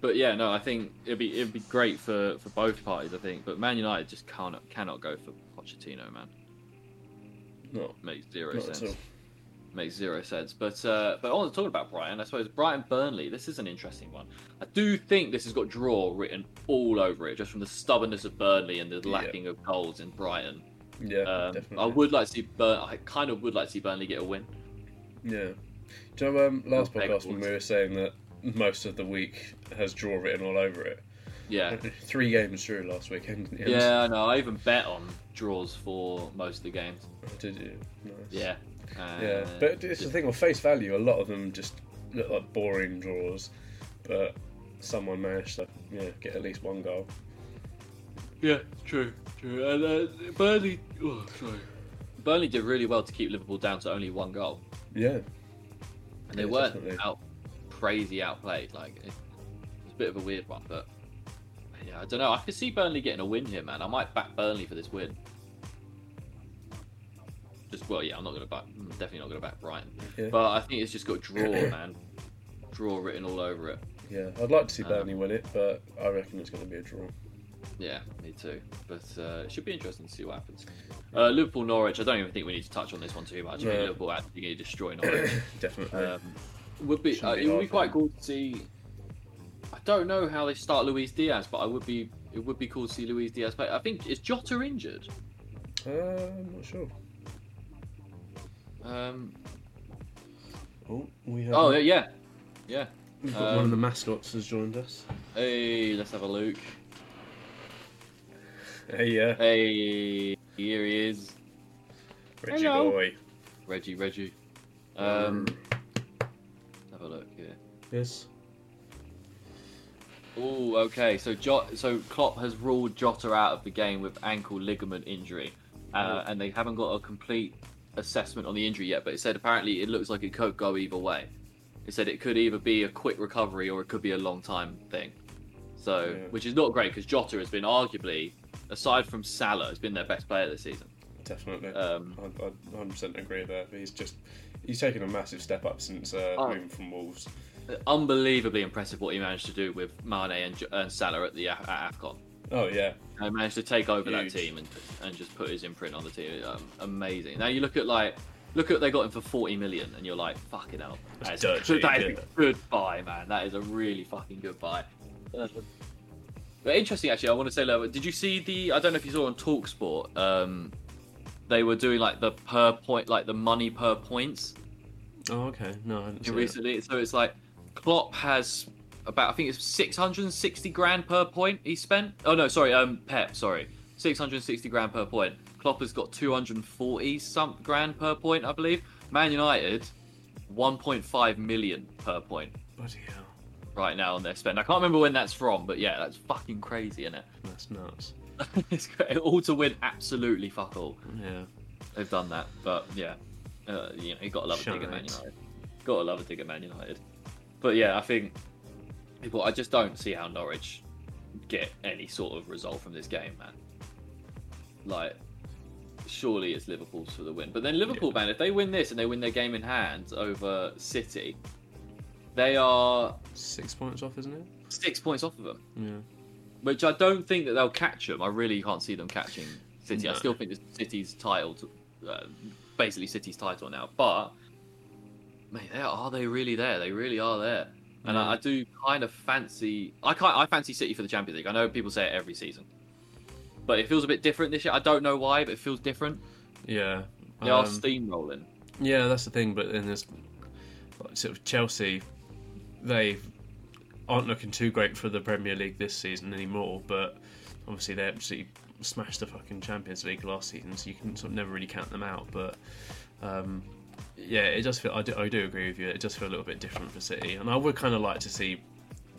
but yeah, no, I think it'd be it'd be great for, for both parties. I think, but Man United just cannot cannot go for Pochettino, man. No, Makes zero sense. Makes zero sense. But uh, but I want to talk about Brighton. I suppose Brighton Burnley. This is an interesting one. I do think this has got draw written all over it, just from the stubbornness of Burnley and the Yeah. lacking of goals in Brighton. Yeah, Um, definitely. I would like to see Burn. I kind of would like to see Burnley get a win. Yeah. Do you know, um, last Not podcast when we were saying that most of the week has draw written all over it? Yeah. Three games drew last weekend. in the end. Yeah, I know. I even bet on draws for most of the games. Did you? Nice. Yeah. Uh, Yeah, but it's the thing on face value. A lot of them just look like boring draws, but someone managed to yeah get at least one goal. Yeah, true, true. And uh, Burnley, oh, sorry. Burnley did really well to keep Liverpool down to only one goal, Yeah, and they Yeah, weren't definitely. out crazy outplayed. Like it, was a bit of a weird one, but yeah, I don't know. I could see Burnley getting a win here, man. I might back Burnley for this win. Just well, yeah, I'm not gonna back. I'm definitely not gonna back Brighton, Yeah. but I think it's just got draw, man. Draw written all over it. yeah. I'd like to see Um, Burnley win it, but I reckon it's going to be a draw. Yeah, me too. But uh, it should be interesting to see what happens. Uh, Liverpool Norwich. I don't even think we need to touch on this one too much. I No. Liverpool actually going to destroy Norwich. Definitely. um, would be uh, be it would be quite cool to see. I don't know how they start Luis Diaz, but I would be. It would be cool to see Luis Diaz play. I think is Jota injured. uh, I'm not sure. Um, Oh, we have. oh yeah, yeah. We've got one of um, the mascots has joined us. Hey, let's have a look. Hey, yeah, Hey, here he is, Reggie hello. boy. Reggie. Reggie. Um, have a look here. yes. Oh, okay. So jo- so Klopp has ruled Jota out of the game with ankle ligament injury, uh, and they haven't got a complete assessment on the injury yet. But it said apparently it looks like it could go either way. It said it could either be a quick recovery or it could be a long time thing. So, Yeah. which is not great because Jota has been arguably aside from Salah, has been their best player this season. Definitely. Um, I, I 100% agree there. He's just he's taken a massive step up since uh, Oh. moving from Wolves. unbelievably impressive what he managed to do with Mane and, and Salah at the at AFCON. Oh yeah, He managed to take over Huge. that team and and just put his imprint on the team. Um, amazing. Now you look at like look at they got him for forty million, and you're like, fucking hell, that is, dirt that is yeah. a good buy, man. That is a really fucking good buy. But interesting, actually. I want to say, Lola, did you see the? I don't know if you saw on Talksport. Um, they were doing like the per point, like the money per points Oh okay. No, I didn't see it. recently. So it's like Klopp has about I think it's 660 grand per point he spent. Oh no, sorry, um Pep, sorry. 660 grand per point. Klopp has got 240 some grand per point, I believe. Man United 1.5 million per point Bloody hell, right now on their spend. I can't remember when that's from, but yeah, that's fucking crazy, isn't it? that's nuts. it's great. all to win absolutely fuck all. Yeah. They've done that, but yeah, uh, you know, you got to love a dig at Man United. Got to love a dig at Man United. But yeah, I think people. I just don't see how Norwich get any sort of result from this game, man. Like, surely it's Liverpool's for the win. But then Liverpool, man, if they win this and they win their game in hand over City, they are Six points off, isn't it? six points off of them. Yeah. Which I don't think that they'll catch them. I really can't see them catching City. I still think it's City's title, to, uh, basically City's title now. But mate, they are, are they really there? They really are there. And I, I do kind of fancy. I can't. I fancy City for the Champions League. I know people say it every season, but it feels a bit different this year. I don't know why, but it feels different. Yeah. They are Um, steamrolling. Yeah, that's the thing. But then there's sort of Chelsea. They aren't looking too great for the Premier League this season anymore. But obviously they absolutely smashed the fucking Champions League last season, so you can sort of never really count them out. But um, yeah, it does feel. I do, I do agree with you. It does feel a little bit different for City, and I would kind of like to see.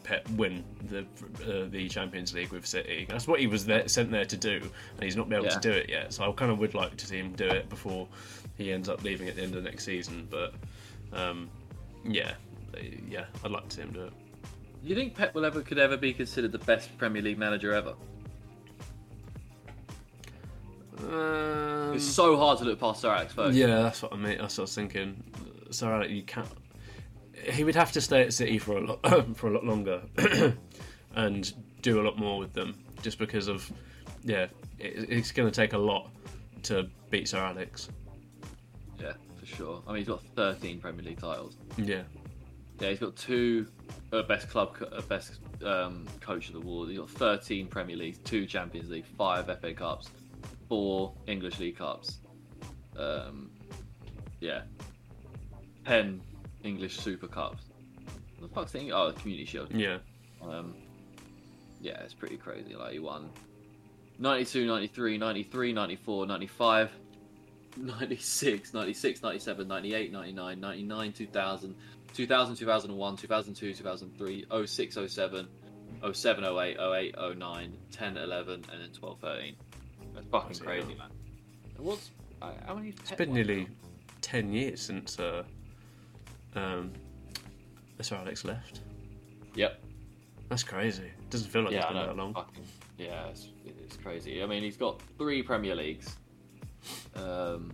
Pep win the uh, the Champions League with City. That's what he was there, sent there to do, and he's not been able Yeah. to do it yet. So I kind of would like to see him do it before he ends up leaving at the end of next season. But um, yeah, yeah, I'd like to see him do it. Do you think Pep will ever could ever be considered the best Premier League manager ever? Um, It's so hard to look past Sir Alex Ferguson. yeah, that's what I mean. That's what I was thinking. So Alec, you can't. He would have to stay at City for a lot for a lot longer, and do a lot more with them, just because of yeah, it, it's going to take a lot to beat Sir Alex. Yeah, for sure. I mean, he's got 13 Premier League titles. Yeah, Yeah, he's got two uh, best club, uh, best um, coach of the world. He's got 13 Premier Leagues, two Champions League, five FA Cups, four English League Cups. Um, yeah, 10 English Super Cups. What the fuck's the Oh, the Community Shield. yeah, Um, yeah, it's pretty crazy. Like, he won 92, 93, 93, 94, 95, 96, 96, 97, 98, 99, 99, 2000, 2000, 2001, 2002, 2003, 06, 07, 07, 08, 08, 09, 10, 11, and then 12, 13. That's fucking Bloody crazy, hell. man. What's. uh, How many it's been nearly ten years since uh, um, Sir Alex left. Yep. That's crazy. It Doesn't feel like yeah, it's I been know. that long. Fucking, yeah, it's, it's crazy. I mean, he's got three Premier Leagues. Um,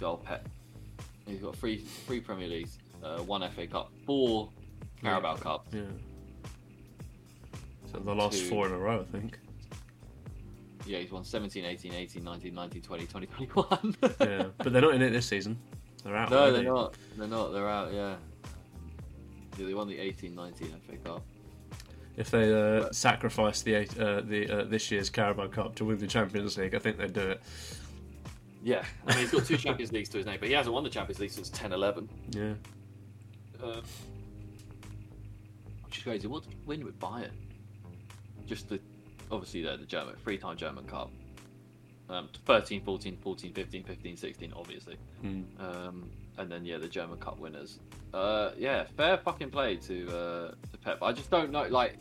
goal pet. He's got three three Premier Leagues, uh, one FA Cup, four Carabao Cup. Yeah. So the last Two. four in a row, I think. Yeah, he's won 17, 18, 18, 19, 19, 20, 20, 21. Yeah, but they're not in it this season. They're out. no, they're they? not. They're not. They're out. Yeah. Yeah, they won the 18, 19 FA Cup. If they uh, But- sacrifice the uh, the uh, this year's Carabao Cup to win the Champions League, I think they'd do it. Yeah, I mean, he's got two Champions Leagues to his name, but he hasn't won the Champions League since 10, 11. Yeah. Um, which is crazy. What he win with Bayern? Just the, obviously, they're the German, three time German Cup. Um, 13, 14, 14, 15, 15, 16, obviously. Mm. Um, and then, yeah, the German Cup winners. Uh, yeah, fair fucking play to, uh, to Pep. I just don't know, like,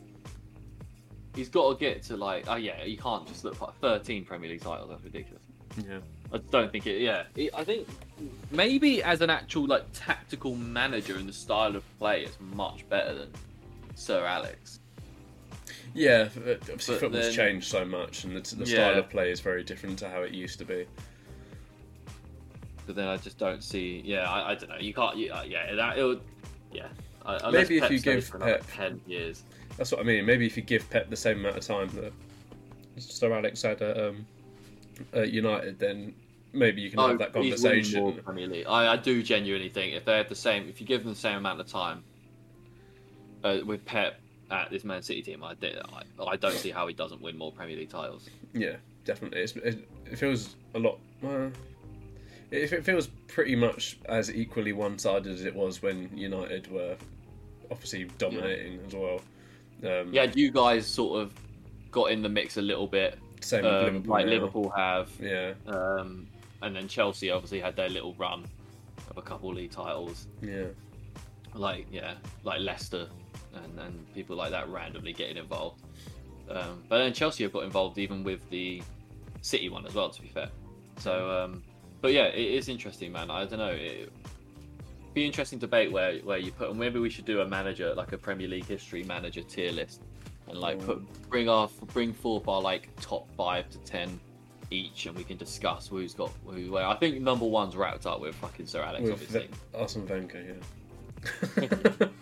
he's got to get to, like, oh, yeah, you can't just look for 13 Premier League titles. That's ridiculous. Yeah. I don't think it. Yeah, It- I think maybe as an actual like tactical manager and the style of play, it's much better than Sir Alex. Yeah, uh, obviously But football's then- changed so much, and the, the Yeah. style of play is very different to how it used to be. But then I just don't see. Yeah, I, I don't know. You can't. You, uh, yeah, that it would. Yeah. Uh, unless Maybe if Pep you give Pep- ten years. That's what I mean. Maybe if you give Pep the same amount of time that Sir Alex had at, um, at United, then maybe you can have that Oh, he's winning conversation. more Premier League. I, I do genuinely think if they have the same, if you give them the same amount of time uh, with Pep at this Man City team, I, did, I I don't see how he doesn't win more Premier League titles. Yeah, definitely. It's, it, it feels a lot. Uh, it, it feels pretty much as equally one-sided as it was when United were obviously dominating as well. Um, Yeah, you guys sort of got in the mix a little bit, same with um, Liverpool. like now. Liverpool have, Yeah, um, and then Chelsea obviously had their little run of a couple league titles. yeah, like yeah, like Leicester and, and people like that randomly getting involved. Um, but then Chelsea have got involved even with the City one as well. To be fair, so um, but yeah, it is interesting, man. I don't know. It, be interesting debate where where you put and maybe we should do a manager like a Premier League history manager tier list and like put bring our bring forth our like top five to ten each and we can discuss who's got who where. I think number one's wrapped up with fucking Sir Alex, with obviously. Ve- Arsene Wenger. Yeah.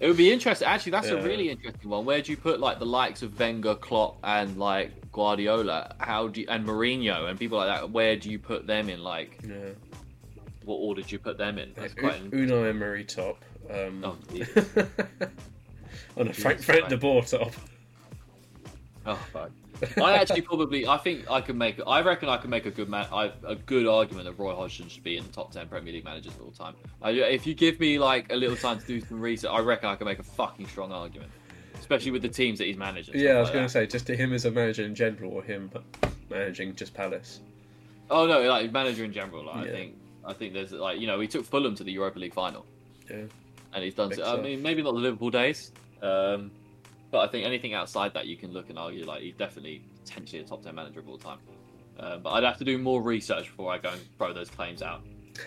It would be interesting. Actually, that's Yeah. a really interesting one. Where do you put like the likes of Wenger, Klopp, and like Guardiola? How do you, and Mourinho and people like that? Where do you put them in? Like, yeah. what order do you put them in? That's U- quite. Unai Emery top. Um, Oh, oh no, Frank Frank de Boer top. Oh fuck. I actually probably. I think I can make. I reckon I can make a good man. I, a good argument that Roy Hodgson should be in the top ten Premier League managers of all time. I, if you give me like a little time to do some research, I reckon I can make a fucking strong argument, especially with the teams that he's managed. and Yeah, I was like going to say just to him as a manager in general, or him managing just Palace. Oh no, like manager in general. Like, I think I think there's like you know he took Fulham to the Europa League final, Yeah, and he's done. Big I mean, maybe not the Liverpool days, um, but I think anything outside that you can look and argue like he's definitely potentially a top ten manager of all time. Um, but I'd have to do more research before I go and throw those claims out.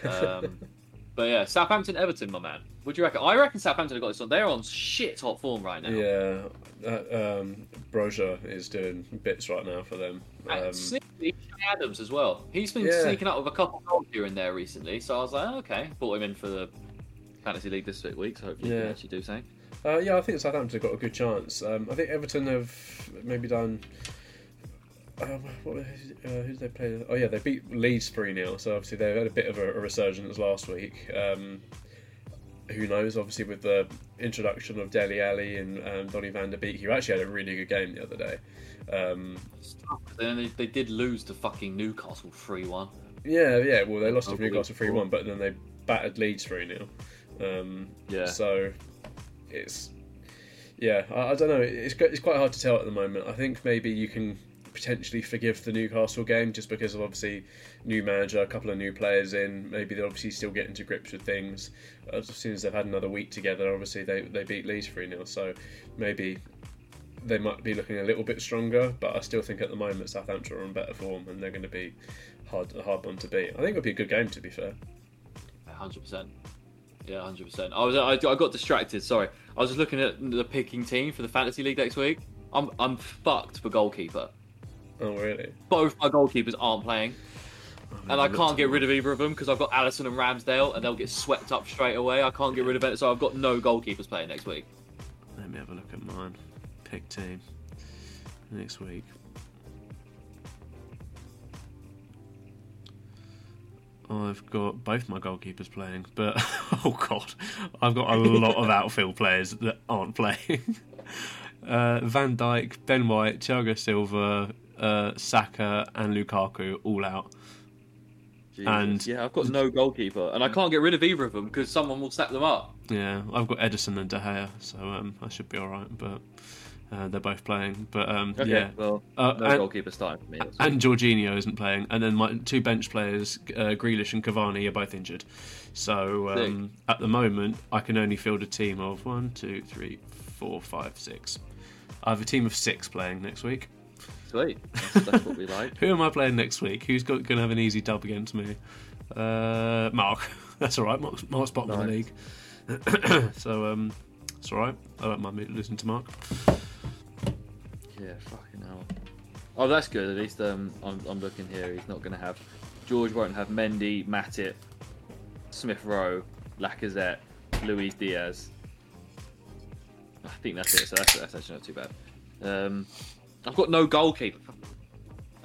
Um, but yeah, Southampton, Everton, my man. What do you reckon? I reckon Southampton have got this on. They're on shit hot form right now. yeah. That, um, Broja is doing bits right now for them. And Um, sneaky Adams as well. He's been Yeah. sneaking up with a couple goals here and there recently, so I was like, oh, okay, brought him in for the fantasy league this week, so hopefully he can actually do something. Uh, yeah, I think Southampton have got a good chance. Um, I think Everton have maybe done. Um, what, uh, who did they play? Oh yeah, they beat Leeds three 0 So obviously they had a bit of a, a resurgence last week. Um, who knows? Obviously with the introduction of Dele Alli and um, Donny Van de Beek, who actually had a really good game the other day. Um, Then they, they did lose to fucking Newcastle three one. yeah, yeah. Well, they lost to. Newcastle three one, but then they battered Leeds three 0 um, Yeah. So it's yeah, I, I don't know. It's it's quite hard to tell at the moment. I think maybe you can potentially forgive the Newcastle game just because of obviously new manager, a couple of new players in. Maybe they're obviously still getting to grips with things. As soon as they've had another week together, obviously they they beat Leeds three 0 So maybe they might be looking a little bit stronger. But I still think at the moment Southampton are on better form and they're going to be hard a hard one to beat. I think it'll be a good game to be fair. hundred percent. Yeah, hundred percent. I was I, I got distracted. Sorry, I was just looking at the picking team for the fantasy league next week. I'm I'm fucked for goalkeeper. Oh really? Both my goalkeepers aren't playing, oh, and I can't get rid of either of them because I've got Alisson and Ramsdale, and they'll get swept up straight away. I can't get rid of it, so I've got no goalkeepers playing next week. Let me have a look at mine. Pick team next week. I've got both my goalkeepers playing, but oh god, I've got a lot of outfield players that aren't playing. Uh, Van Dijk, Ben White, Thiago Silva, uh, Saka, and Lukaku all out. And- yeah, I've got no goalkeeper, and I can't get rid of either of them because someone will snap them up. Yeah, I've got Ederson and De Gea, so um, I should be all right. But uh, they're both playing. But um, yeah, well, Uh, no and- goalkeeper starting for me. And Jorginho isn't playing, and then my two bench players, uh, Grealish and Cavani, are both injured. So um, at the moment, I can only field a team of one, two, three, four, five, six. I have a team of six playing next week. sweet. That's, that's what we like. Who am I playing next week? Who's going to have an easy dub against me? Uh, Mark. That's all right. Mark's, Mark's bottom of the league. so um, it's all right. I don't mind losing to Mark. Yeah, fucking hell. Oh, that's good. At least um, I'm, I'm looking here. He's not going to have. George won't have Mendy, Matip, Smith Rowe, Lacazette, Luis Diaz. I think that's it. So that's, that's actually not too bad. Um, I've got no goalkeeper.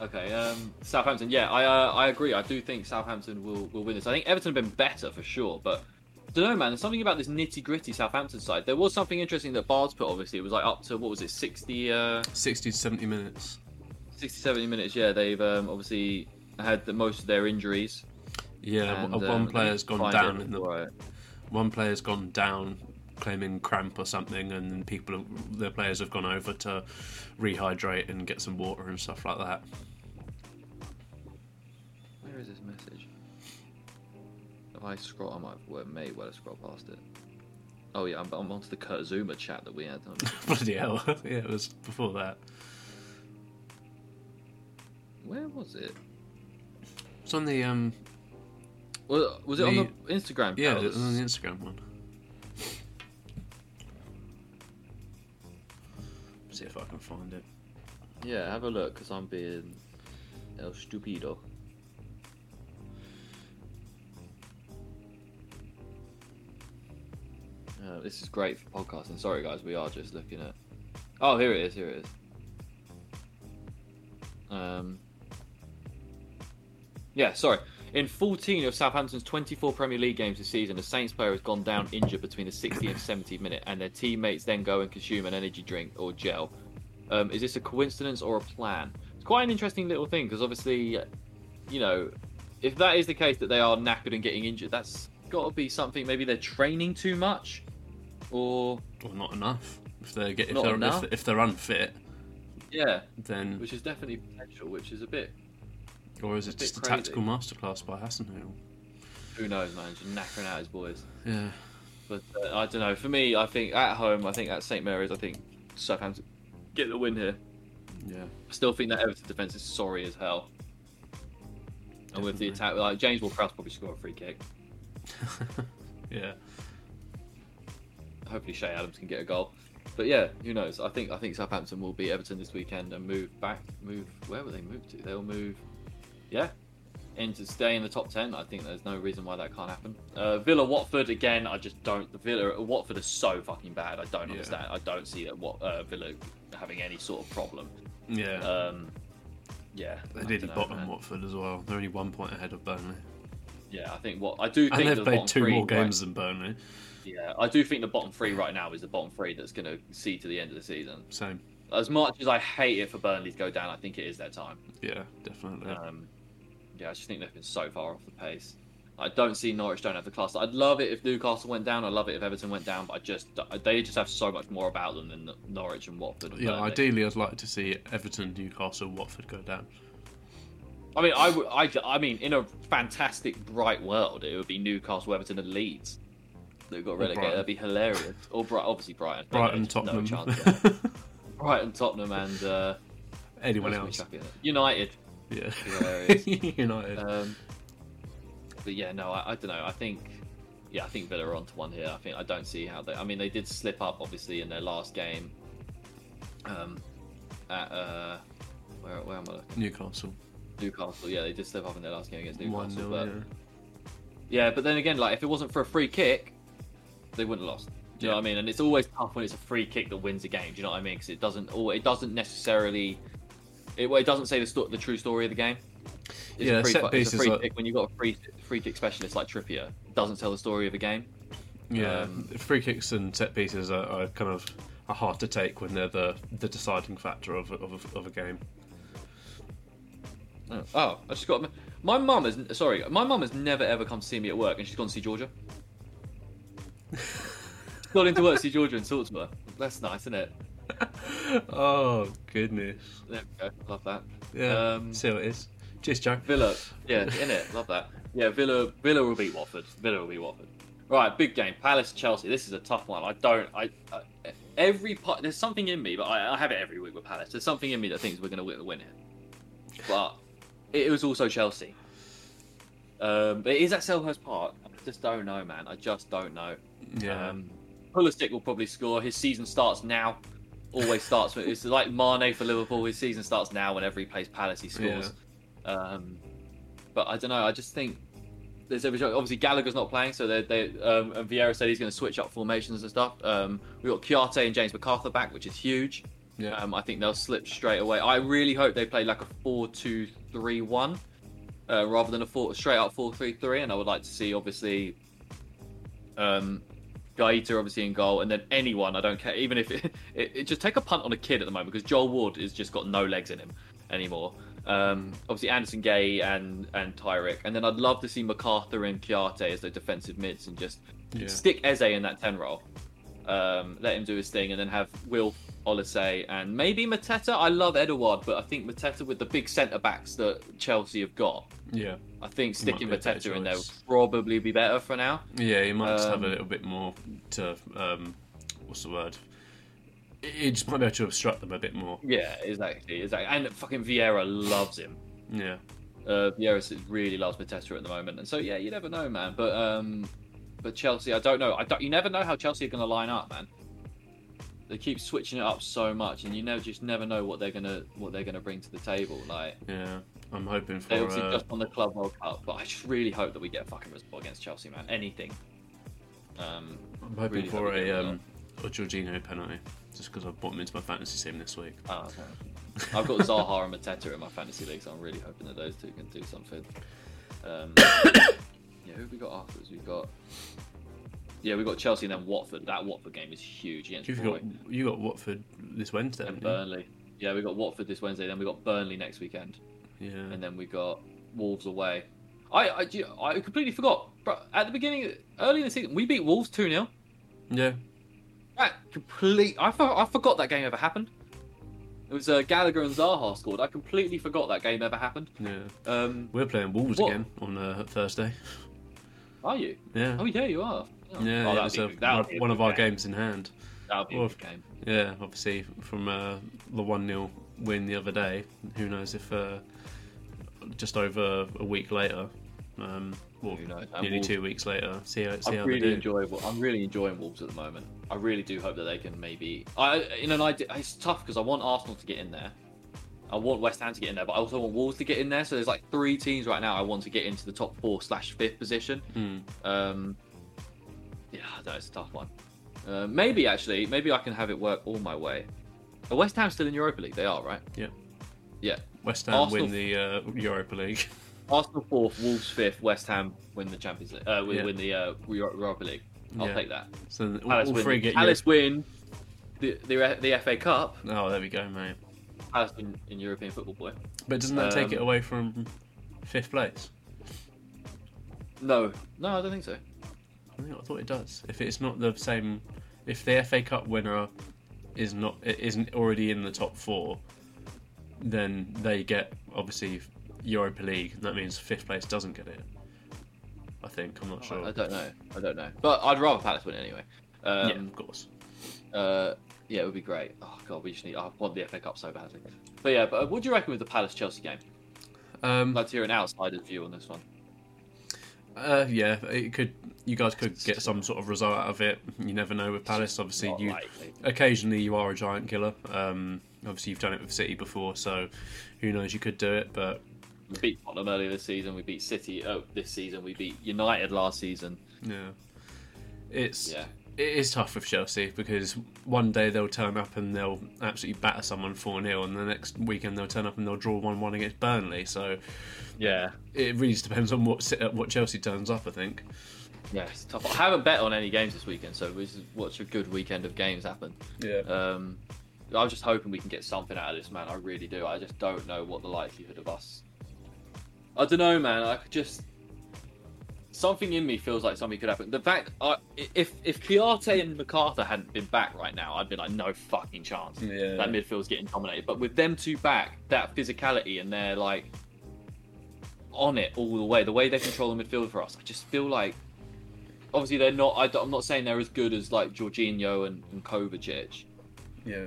Okay, um, Southampton. Yeah, I uh, I agree. I do think Southampton will, will win this. I think Everton have been better for sure, but don't know, man. There's something about this nitty gritty Southampton side. There was something interesting that Bards put. Obviously, it was like up to what was it, 60, uh, 60 to 70 minutes. 60, 70 minutes. Yeah, they've um, obviously had the most of their injuries. Yeah, and, one um, player's gone down in the alright. one player's gone down claiming cramp or something, and people, have, the players have gone over to rehydrate and get some water and stuff like that. If I scroll, I might well, may well have scrolled past it. Oh yeah, I'm, I'm onto the Kurt Zouma chat that we had. On. Bloody hell! yeah, it was before that. Where was it? It's on the um, Was, was it on The- the Instagram? yeah, it was on the Instagram one. See if I can find it. Yeah, have a look because I'm being el stupido. Uh, this is great for podcasting. Sorry, guys, we are just looking at. Oh, here it is. Here it is. Um. Yeah, sorry. In 14 of Southampton's 24 Premier League games this season, a Saints player has gone down injured between the 60 and 70 minute, and their teammates then go and consume an energy drink or gel. Um, is this a coincidence or a plan? It's quite an interesting little thing because obviously, you know, if that is the case that they are knackered and getting injured, that's got to be something. Maybe they're training too much, or Or not enough. If they get if Not they're enough? if, if they're unfit, yeah, then which is definitely potential. Which is a bit. or is it just a crazy. tactical masterclass by Hasenhüttl? Who knows, man? Just knackering out his boys. Yeah. But uh, I don't know. For me, I think at home, I think at St Mary's, I think Southampton get the win here. Yeah. I still think that Everton defense is sorry as hell. And with the attack, like James Ward-Prowse probably score a free kick. yeah. Hopefully Che Adams can get a goal. But yeah, who knows? I think I think Southampton will beat Everton this weekend and move back. Move where will they move to? They'll move, yeah, and to stay in the top ten. I think there's no reason why that can't happen. Uh, Villa Watford again. I just don't. The Villa Watford is so fucking bad. I don't Yeah. understand. I don't see that what uh, Villa having any sort of problem. Yeah. Um, yeah, they I did dunno, bottom man. Watford as well. They're only one point ahead of Burnley. Yeah, I think what I do And think they've played two three more right- games than Burnley. Yeah, I do think the bottom three right now is the bottom three that's going to see to the end of the season. Same. As much as I hate it for Burnley to go down, I think it is their time. Yeah, definitely. Um, yeah, I just think they've been so far off the pace. I don't see Norwich don't have the class. I'd love it if Newcastle went down. I'd love it if Everton went down, but I just they just have so much more about them than Norwich and Watford. Yeah, Burnley. ideally, I'd like to see Everton, Newcastle, Watford go down. I mean, I, I, I mean, in a fantastic bright world, it would be Newcastle, Everton, and Leeds that got relegated. That'd be hilarious. Or Bright, obviously Brighton. Brighton, Tottenham. No chance. Brighton, Tottenham, and uh, Anyone else else? are we chucking in? United. Yeah. United. Um, but yeah, no, I, I don't know. I think, yeah, I think Villa are onto one here. I think I don't see how they. I mean, they did slip up obviously in their last game. Um, at uh, where where am I looking? Newcastle. Newcastle. Yeah, they did slip up in their last game against 1 Newcastle. 0. but Yeah. yeah, but then again, like if it wasn't for a free kick, they wouldn't have lost. Do you know what I mean? And it's always tough when it's a free kick that wins a game. Do you know what I mean? Because it doesn't. Or it doesn't necessarily. It, well, it doesn't say the, sto- the true story of the game. It's Yeah, a free, set pieces free are- kick when you've got a free free kick specialist like Trippier. It doesn't tell the story of a game. Yeah, Um, free kicks and set pieces are, are kind of are hard to take when they're the, the deciding factor of, a- of, of a game. Oh, I just got my mum has sorry. My mum has never ever come to see me at work, and she's gone to see Georgia. Got into work see Georgia and talked to her. That's nice, isn't it? oh goodness! There we go. Love that. Yeah, Um, see how it is. Cheers, Joe. Villa, yeah, in it. Love that. Yeah, Villa, Villa will beat Watford. Villa will beat Watford. Right, big game. Palace Chelsea. This is a tough one. I don't. I, I every part. There's something in me, but I, I have it every week with Palace. There's something in me that thinks we're going to win it. But it, was also Chelsea. Um, but it is at Selhurst Park. Just don't know, man. I just don't know. Yeah, Um, Pulisic will probably score. His season starts now. always starts with it's like Mane for Liverpool. His season starts now whenever he plays Palace, he scores. Um, but I don't know. I just think there's every obviously Gallagher's not playing, so they they um, and Vieira said he's going to switch up formations and stuff. Um, we got Kouyaté and James McArthur back, which is huge. Yeah. Um, I think they'll slip straight away. I really hope they play like a 4 2 3 1 uh, rather than a four, straight up 4 3 3. And I would like to see, obviously, um, Guaita obviously in goal, and then anyone, I don't care, even if it, it, it just take a punt on a kid at the moment because Joel Ward has just got no legs in him anymore. Um, obviously, Andersen Guéhi and and Tyrick, and then I'd love to see McArthur and Kouyaté as the defensive mids and just Yeah. stick Eze in that 10 role. Um, let him do his thing, and then have Will Olise and maybe Mateta. I love Edouard, but I think Mateta with the big centre backs that Chelsea have got, Yeah. I think sticking be a better Mateta in there would probably be better for now. Yeah, he might just have a Um, little bit more to um, what's the word? It just might be able to obstruct them a bit more. Yeah, exactly, exactly. And fucking Vieira loves him. Yeah, Uh, Vieira really loves Mateta at the moment, and so yeah, you never know, man. But um, but Chelsea, I don't know. I don't. You never know how Chelsea are going to line up, man. They keep switching it up so much, and you never just never know what they're gonna what they're gonna bring to the table. Like yeah. I'm hoping for. they obviously Uh, just won the Club World Cup, but I just really hope that we get a fucking result against Chelsea, man. Anything. Um, I'm hoping really for hope we get a a um, a Jorginho penalty, just because I've bought him into my fantasy team this week. oh, okay. I've got Zaha and Mateta in my fantasy league, so I'm really hoping that those two can do something. Um, yeah, who have we got afterwards? We've got yeah, we've got Chelsea and then Watford. That Watford game is huge against You've Roy got you got Watford this Wednesday, and haven't you? Burnley. Yeah, we've got Watford this Wednesday. Then we've got Burnley next weekend, Yeah, and then we got Wolves away. I I, I completely forgot. But at the beginning, early in the season, we beat Wolves two 0 yeah. That complete. I for, I forgot that game ever happened. It was uh, Gallagher and Zaha scored. I completely forgot that game ever happened. Yeah, Um, we're playing Wolves What? again on uh, Thursday. are you? Yeah, Oh yeah, you are. Yeah, oh, it that'd be good- that'd one, a one of our game. games in hand. That'd be a Well, good game. Yeah, obviously from uh, the one 0 win the other day. Who knows if uh, just over a week later, um, well, Who knows? And nearly Wolves- two weeks later, see how, see I how really they do. enjoy. I'm really enjoying Wolves at the moment. I really do hope that they can maybe. I in an idea. It's tough because I want Arsenal to get in there. I want West Ham to get in there, but I also want Wolves to get in there. So there's like three teams right now I want to get into the top four slash fifth position. Hmm. Um, yeah, that is a tough one. Uh, maybe actually, maybe I can have it work all my way. Are West Ham still in Europa League? They are, right? Yeah. Yeah. West Ham Arsenal- win the uh, Europa League. Arsenal fourth, Wolves fifth, West Ham win the Champions League. Uh, win, Yeah. win the uh, Europa League. I'll Yeah. take that. So all, Palace all win. three get Palace win the, the the FA Cup. Oh, there we go, mate. Palace win in European football, boy. But doesn't that take Um, it away from fifth place? No, no, I don't think so. I, I thought it does. If it's not the same, if the FA Cup winner is not isn't already in the top four, then they get obviously Europa League. And that means fifth place doesn't get it. I think I'm not sure. I don't know. I don't know. But I'd rather Palace win anyway. Um, yeah, of course. Uh, yeah, it would be great. Oh god, we just need. I want the FA Cup so badly. But yeah, but what do you reckon with the Palace Chelsea game? Um, I'd like to hear an outsider's view on this one. Uh, yeah, it could. You guys could get some sort of result out of it. You never know with Palace. Obviously, you likely. occasionally you are a giant killer. Um, obviously, you've done it with City before, so who knows? You could do it, but We beat Tottenham earlier this season. We beat City oh, this season. We beat United last season. yeah, it's Yeah, it is tough with Chelsea because one day they'll turn up and they'll absolutely batter someone 4 0, and the next weekend they'll turn up and they'll draw 1 1 against Burnley. So yeah, it really depends on what what Chelsea turns up, I think. yeah. It's tough. I haven't bet on any games this weekend, so we just watch a good weekend of games happen. Yeah. Um, I'm just hoping we can get something out of this, man. I really do. I just don't know what the likelihood of us. I don't know, man. I could just something in me feels like something could happen. The fact, I if if Kouyaté and McArthur hadn't been back right now, I'd be like, no fucking chance. Yeah. That midfield's getting dominated. But with them two back, that physicality and they're like on it all the way, the way they control the midfield for us, I just feel like. Obviously, they're not. I, am not saying they're as good as like Jorginho and, and Kovacic, Yeah.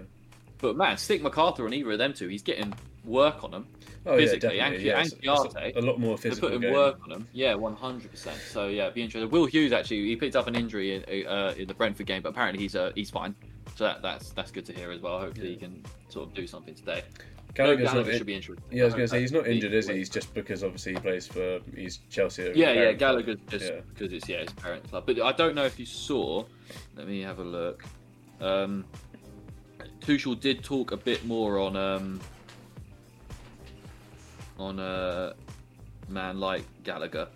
but man, stick McArthur on either of them two. He's getting work on them. Oh Physically, yeah, and- definitely. yeah, and it's- it's a, lot more They're putting game. work on them. Yeah, 100. percent So yeah, be interesting. Will Hughes actually he picked up an injury in, uh, in the Brentford game, but apparently he's uh, he's fine. So that, that's that's good to hear as well. Hopefully, he can sort of do something today. Gallagher's Gallagher not. should be interesting. Yeah, I was going to say he's not injured, is he? He's just because obviously he plays for he's Chelsea. Yeah, yeah, parent club. Gallagher just Yeah. because it's yeah his parent club. But I don't know if you saw. Let me have a look. Um, Tuchel did talk a bit more on um, on a man like Gallagher.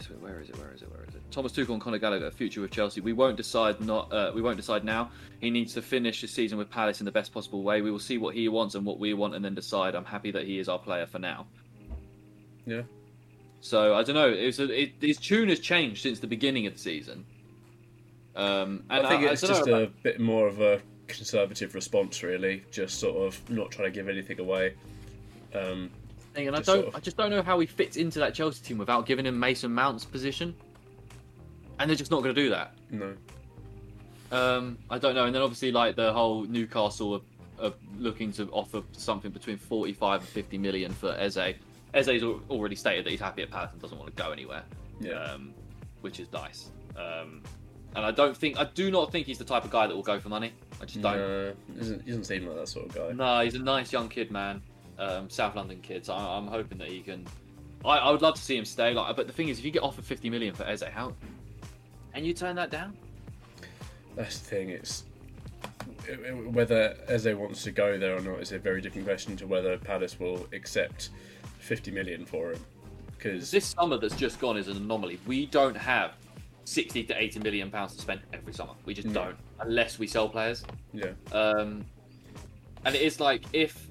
So Where is it? Where is it? Where is it? Thomas Tuchel and Conor Gallagher, future with Chelsea. We won't decide not. Uh, we won't decide now. He needs to finish his season with Palace in the best possible way. We will see what he wants and what we want, and then decide. I'm happy that he is our player for now. Yeah. So I don't know. It was a, it, his tune has changed since the beginning of the season. Um, and I think it's don't know just about- a bit more of a conservative response, really. Just sort of not trying to give anything away. Um, and I don't. sort of- I just don't know how he fits into that Chelsea team without giving him Mason Mount's position. And they're just not going to do that. no. Um, I don't know. And then obviously, like the whole Newcastle are, are looking to offer something between 45 and 50 million for Eze. Eze's al- already stated that he's happy at Palace and doesn't want to go anywhere. Yeah. um, which is nice. Um, and I don't think, I do not think he's the type of guy that will go for money. I just don't. No, he doesn't, he doesn't seem like that sort of guy. No, he's a nice young kid, man. Um, South London kid. So I, I'm hoping that he can. I, I would love to see him stay. Like, but the thing is, if you get offered 50 million for Eze, how? And you turn that down? That's the thing. It's whether Eze wants to go there or not is a very different question to whether Palace will accept 50 million for him. Because This summer that's just gone is an anomaly. We don't have 60 to 80 million pounds to spend every summer. We just No. don't, unless we sell players. yeah, Um, and it is like if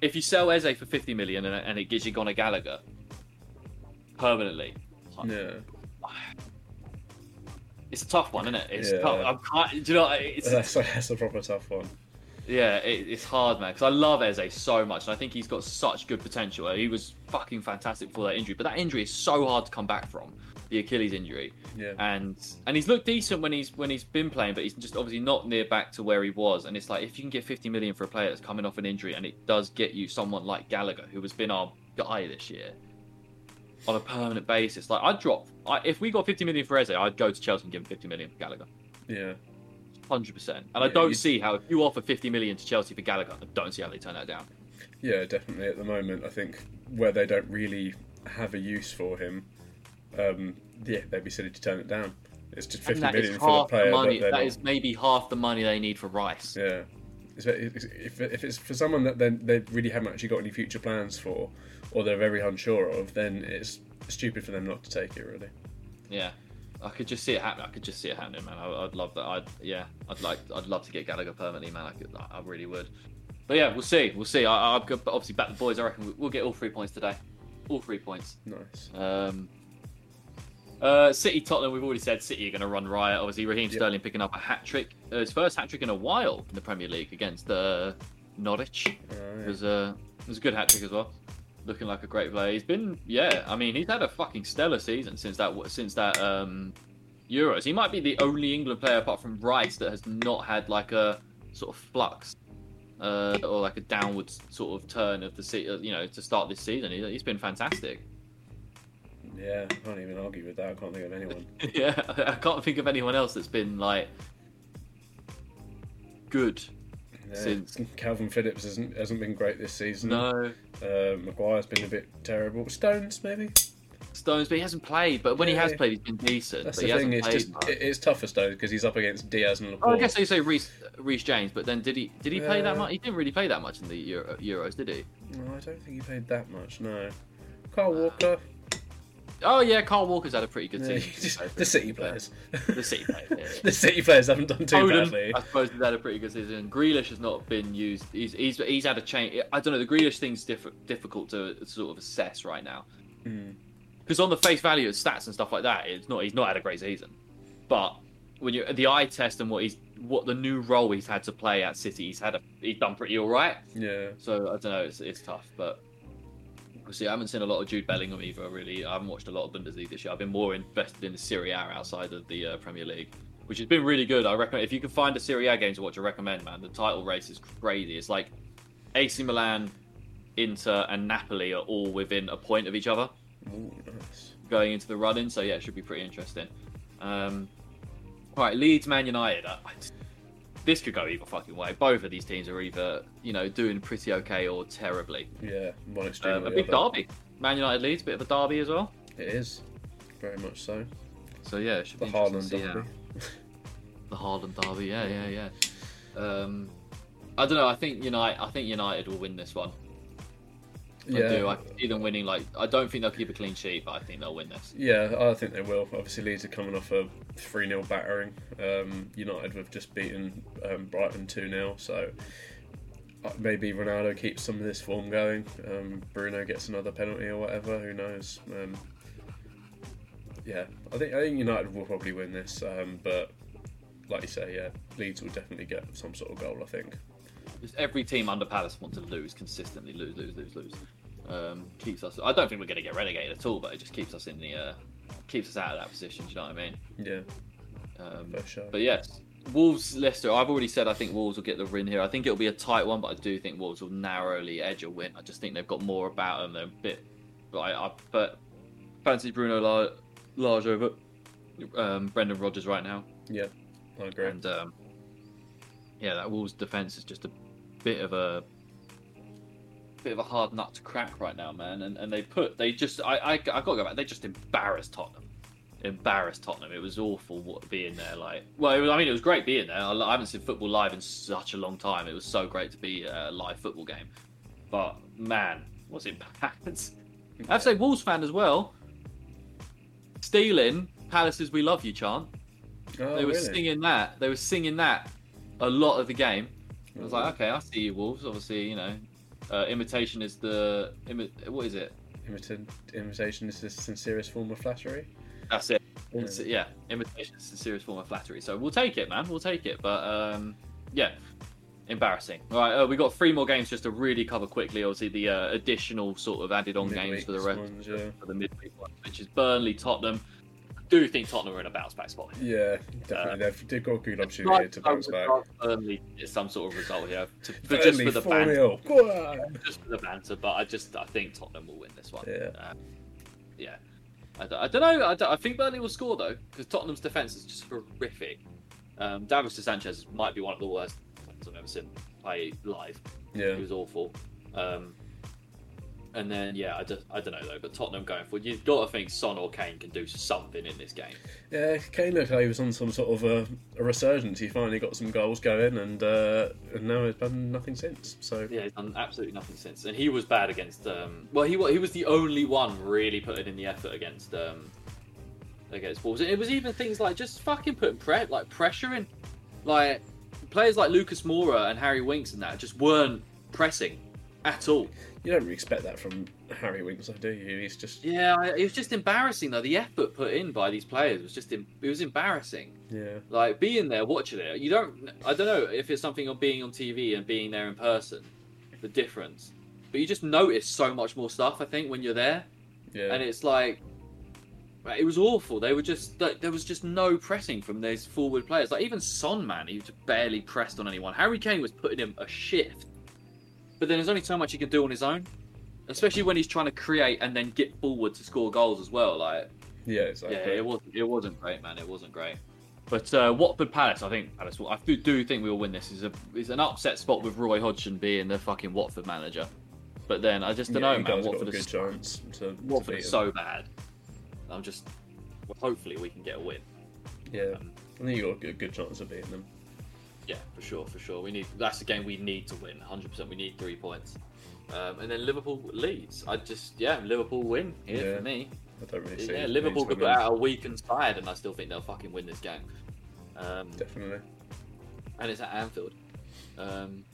if you sell Eze for 50 million and, and it gives you Conor Gallagher permanently, yeah, it's a tough one, isn't it? It's Yeah. tough. I'm kind, do you know? It's, that's, that's a proper tough one. yeah, it, it's hard, man. Because I love Eze so much, and I think he's got such good potential. He was fucking fantastic before that injury, but that injury is so hard to come back from. The Achilles injury. Yeah, and and he's looked decent when he's when he's been playing, but he's just obviously not near back to where he was. And it's like if you can get 50 million for a player that's coming off an injury, and it does get you someone like Gallagher, who has been our guy this year on a permanent basis. Like I'd drop I, if we got 50 million for Eze, I'd go to Chelsea and give him 50 million for Gallagher, yeah, 100. percent And I don't you- see how if you offer 50 million to Chelsea for Gallagher, I don't see how they turn that down. yeah. Definitely at the moment, I think where they don't really have a use for him, um, yeah, they'd be silly to turn it down. It's just And 50 that is for the player. the money. that That is maybe half the money they need for Rice. Yeah. If, if it's for someone that then they really haven't actually got any future plans for, or they're very unsure of, then it's stupid for them not to take it. Really. Yeah, I could just see it happening. I could just see it happening, man. I, I'd love that. I'd yeah, I'd like, I'd love to get Gallagher permanently, man. I could, I really would. But yeah, we'll see. We'll see. I, I've got obviously back the boys. I reckon we- we'll get all three points today. All three points. Nice. Um, uh, City, Tottenham. We've already said City are going to run riot. Obviously, Raheem Yep. Sterling picking up a hat trick. Uh, his first hat trick in a while in the Premier League against uh, Norwich. It was a it was a good hat trick as well. Looking like a great player. He's been yeah. I mean, he's had a fucking stellar season since that since that um, Euros. He might be the only England player apart from Rice that has not had like a sort of flux uh, or like a downwards sort of turn of the se- uh, you know to start this season. He, he's been fantastic. Yeah, I can't even argue with that. I can't think of anyone. yeah, I can't think of anyone else that's been like good. Yeah, Since- Kalvin Phillips hasn't hasn't been great this season. No, Uh, Maguire's been a bit terrible. Stones maybe. Stones, but he hasn't played. But when he has Yeah. played, he's been decent. That's but the he thing. hasn't It's just much. it's tough for Stones because he's up against Dias and Oh, Laporte. I guess you say Reece, Reece James, but then did he did he play that Uh, much? He didn't really play that much in the Euro, Euros, did he? No, I don't think he played that much. No. Carl Walker. Oh yeah, Carl Walker's had a pretty good season. the City players. The City players, yeah, yeah. the City players haven't done too Foden, badly. I suppose he's had a pretty good season. Grealish has not been used. He's he's, he's had a change. I don't know. The Grealish thing's diff- difficult to sort of assess right now Mm. because on the face value of stats and stuff like that, it's not. He's not had a great season. But when you the eye test and what he's what the new role he's had to play at City, he's had a he's done pretty all right. Yeah. So I don't know. It's, it's tough, but see. I haven't seen a lot of Jude Bellingham either. Really, I haven't watched a lot of Bundesliga this year. I've been more invested in the Serie A outside of the uh, Premier League, which has been really good. I recommend if you can find a Serie A game to watch, I recommend. Man, the title race is crazy. It's like AC Milan, Inter, and Napoli are all within a point of each other Ooh, nice. going into the run-in. So yeah, it should be pretty interesting. Um, All right, Leeds, Man United. I, this could go either fucking way. Both of these teams are either you know doing pretty okay or terribly. Yeah, one extreme. Um, a big other. derby. Man United Leeds, bit of a derby as well. It is very much so. So yeah, it should The be Haaland to see how- derby. the Haaland derby. Yeah, yeah, yeah. Um, I don't know. I think United. I think United will win this one. I do. I see them winning. Like I don't think they'll keep a clean sheet, but I think they'll win this. yeah, I think they will. Obviously, Leeds are coming off a three 0 battering. Um, United have just beaten um, Brighton two 0 so uh, maybe Ronaldo keeps some of this form going. Um, Bruno gets another penalty or whatever. Who knows? Um, yeah, I think I think United will probably win this, um, but like you say, yeah, Leeds will definitely get some sort of goal. I think. Every team under Palace want to lose consistently, lose, lose, lose, lose. Um, keeps us. I don't think we're going to get relegated at all, but it just keeps us in the uh, keeps us out of that position. Do you know what I mean? Yeah, Um, for sure. But yes, Wolves Leicester. I've already said I think Wolves will get the win here. I think it'll be a tight one, but I do think Wolves will narrowly edge a win. I just think they've got more about them. They're a bit. But I, I but fancy Bruno La- Lage over um, Brendan Rodgers right now, yeah, I agree. and um, yeah, that Wolves defense is just a bit of a bit of a hard nut to crack right now, man. And and they put they just I I, I got to go back. They just embarrassed Tottenham. Embarrassed Tottenham. It was awful what, being there. Like, well, it was, I mean, it was great being there. I, I haven't seen football live in such a long time. It was so great to be a live football game. But man, was it bad? I have to say, Wolves fan as well. Stealing Palace's "We Love You" chant. Oh, they were really? singing that. They were singing that a lot of the game. I was like, okay, I see you, Wolves. Obviously, you know, uh, imitation is the imi- what is it? Imita- imitation is the sincerest form of flattery. That's it. Yeah. Yeah, imitation is the serious form of flattery. So we'll take it, man. We'll take it. But um, yeah, embarrassing. All right, uh, we got three more games just to really cover quickly. Obviously, the uh, additional sort of added-on games for the rest ones, yeah. for the midweek one, which is Burnley, Tottenham. Do think Tottenham are in a bounce back spot. Yeah, definitely. they've, they've got a good opportunity here to bounce back. Burnley is some sort of result here, to, for just for the 4 banter. 0. Just for the banter, but I just I think Tottenham will win this one. Yeah. Um, yeah. I don't, I don't know. I, don't- I think Burnley will score though, because Tottenham's defense is just horrific. Um, Davinson Sanchez might be one of the worst I've ever seen play live. Yeah. He was awful. Um, and then yeah, I, just, I don't know though. But Tottenham going forward, you've got to think Son or Kane can do something in this game. Yeah, Kane looked like he was on some sort of a, a resurgence. He finally got some goals going, and uh, and now he's done nothing since. So Yeah, he's done absolutely nothing since, and he was bad against. Um, well, he he was the only one really putting in the effort against um, against Wolves. It was even things like just fucking putting pre- like pressuring, like players like Lucas Moura and Harry Winks and that just weren't pressing at all. you don't really expect that from Harry Winks, do you? He's just Yeah, it was just embarrassing though. The effort put in by these players was just it was embarrassing. yeah, Like being there, watching it, you don't. I don't know if it's something of being on TV and being there in person, the difference. But you just notice so much more stuff. I think when you're there, yeah. and it's like it was awful. They were just there was just no pressing from those forward players. Like even Son, man, he just barely pressed on anyone. Harry Kane was putting him a shift, but then there's only so much he can do on his own. Especially when he's trying to create and then get forward to score goals as well. Like yeah, exactly. yeah, it wasn't. It wasn't great, man. It wasn't great. But uh, Watford Palace, I think Palace. Will, I do, think we will win this. Is a is an upset spot with Roy Hodgson being the fucking Watford manager. But then I just don't yeah, know, man. got Watford is chance to, to Watford beat is so bad. I'm just. Well, hopefully we can get a win. Yeah, um, I think you got a good, good chance of beating them. Yeah, for sure, for sure. We need. That's the game we need to win. 100. percent We need three points. Um, and then Liverpool Leeds. I just yeah, Liverpool win here Yeah. for me. I don't really see. Yeah, Liverpool could put out a weakened side, and I still think they'll fucking win this game. Um, Definitely. and it's at Anfield. Um,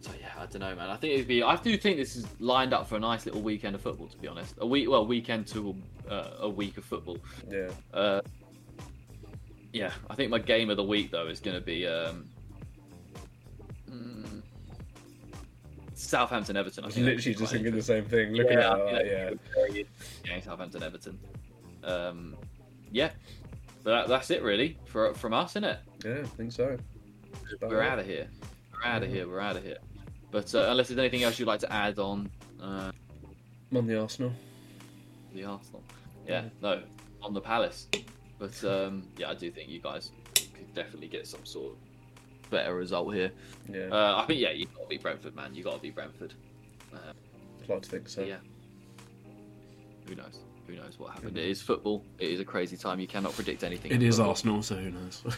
so yeah, I don't know, man. I think it'd be. I do think this is lined up for a nice little weekend of football. To be honest, a week, well, weekend to uh, a week of football. Yeah. Uh, yeah, I think my game of the week though is going to be um, mm, Southampton Everton. I was literally just thinking the same thing. Looking yeah, at I it, like, yeah. be a very interesting game, Southampton Everton. Um, yeah, but that, that's it really for from us, isn't it? Yeah, I think so. We're out of here. We're out of Yeah. here. We're out of here. But uh, unless there's anything else you'd like to add on uh, On the Arsenal. the Arsenal, yeah, no, on the Palace. But um, yeah, I do think you guys could definitely get some sort of better result here. Yeah, Uh, I think yeah, you got to be Brentford, man. You got to be Brentford. Uh, I'd like to think so. yeah. Who knows? Who knows what happened? It is football. It is a crazy time. You cannot predict anything. It is football. Arsenal, so who knows?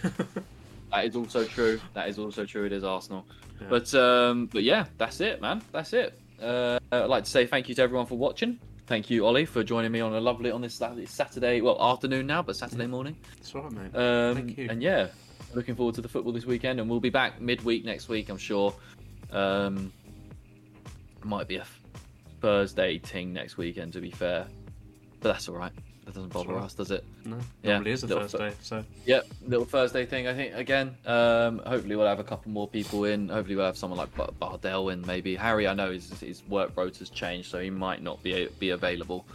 That is also true. That is also true. It is Arsenal. Yeah. But um, but yeah, that's it, man. That's it. Uh, I'd like to say thank you to everyone for watching. Thank you, Ollie, for joining me on a lovely on this Saturday, Saturday well afternoon now, but Saturday morning. That's right, mate. Um, Thank you. And yeah, looking forward to the football this weekend, and we'll be back midweek next week, I'm sure. Um, might be a Thursday ting next weekend, to be fair, but that's all right. That doesn't bother right. us, does it? no, yeah, normally is a little Thursday, so Yep, little Thursday thing. I think again. Um, hopefully we'll have a couple more people in. Hopefully we'll have someone like Bar- Bardell in. Maybe Harry. I know his, his work rota's changed, so he might not be be available.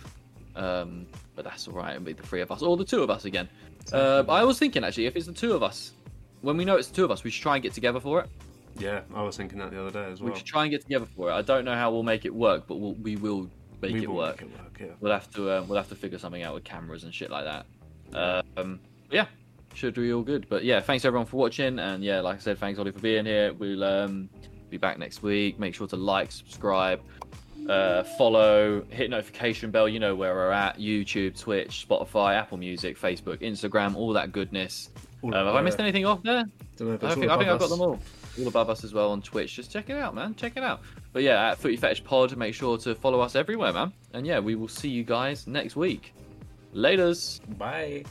Um, but that's all right. It'll be the three of us or the two of us again. Uh, I was thinking actually, if it's the two of us, when we know it's the two of us, we should try and get together for it. yeah, I was thinking that the other day as well. We should try and get together for it. I don't know how we'll make it work, but we'll, we will make We it will work. Make it work, yeah. We'll have to um, we'll have to figure something out with cameras and shit like that. Um, yeah, should be all good. But yeah, thanks everyone for watching, and yeah, like I said, thanks Ollie for being here. We'll um, be back next week. Make sure to like, subscribe, uh, follow, hit notification bell. You know where we're at: YouTube, Twitch, Spotify, Apple Music, Facebook, Instagram, all that goodness. All Um, have I missed anything off there? Don't know if I think, I think I've got them all. All above us as well on Twitch. Just check it out, man. Check it out. But yeah, at Footy Fetish Pod, make sure to follow us everywhere, man. And yeah, we will see you guys next week. Laters. Bye.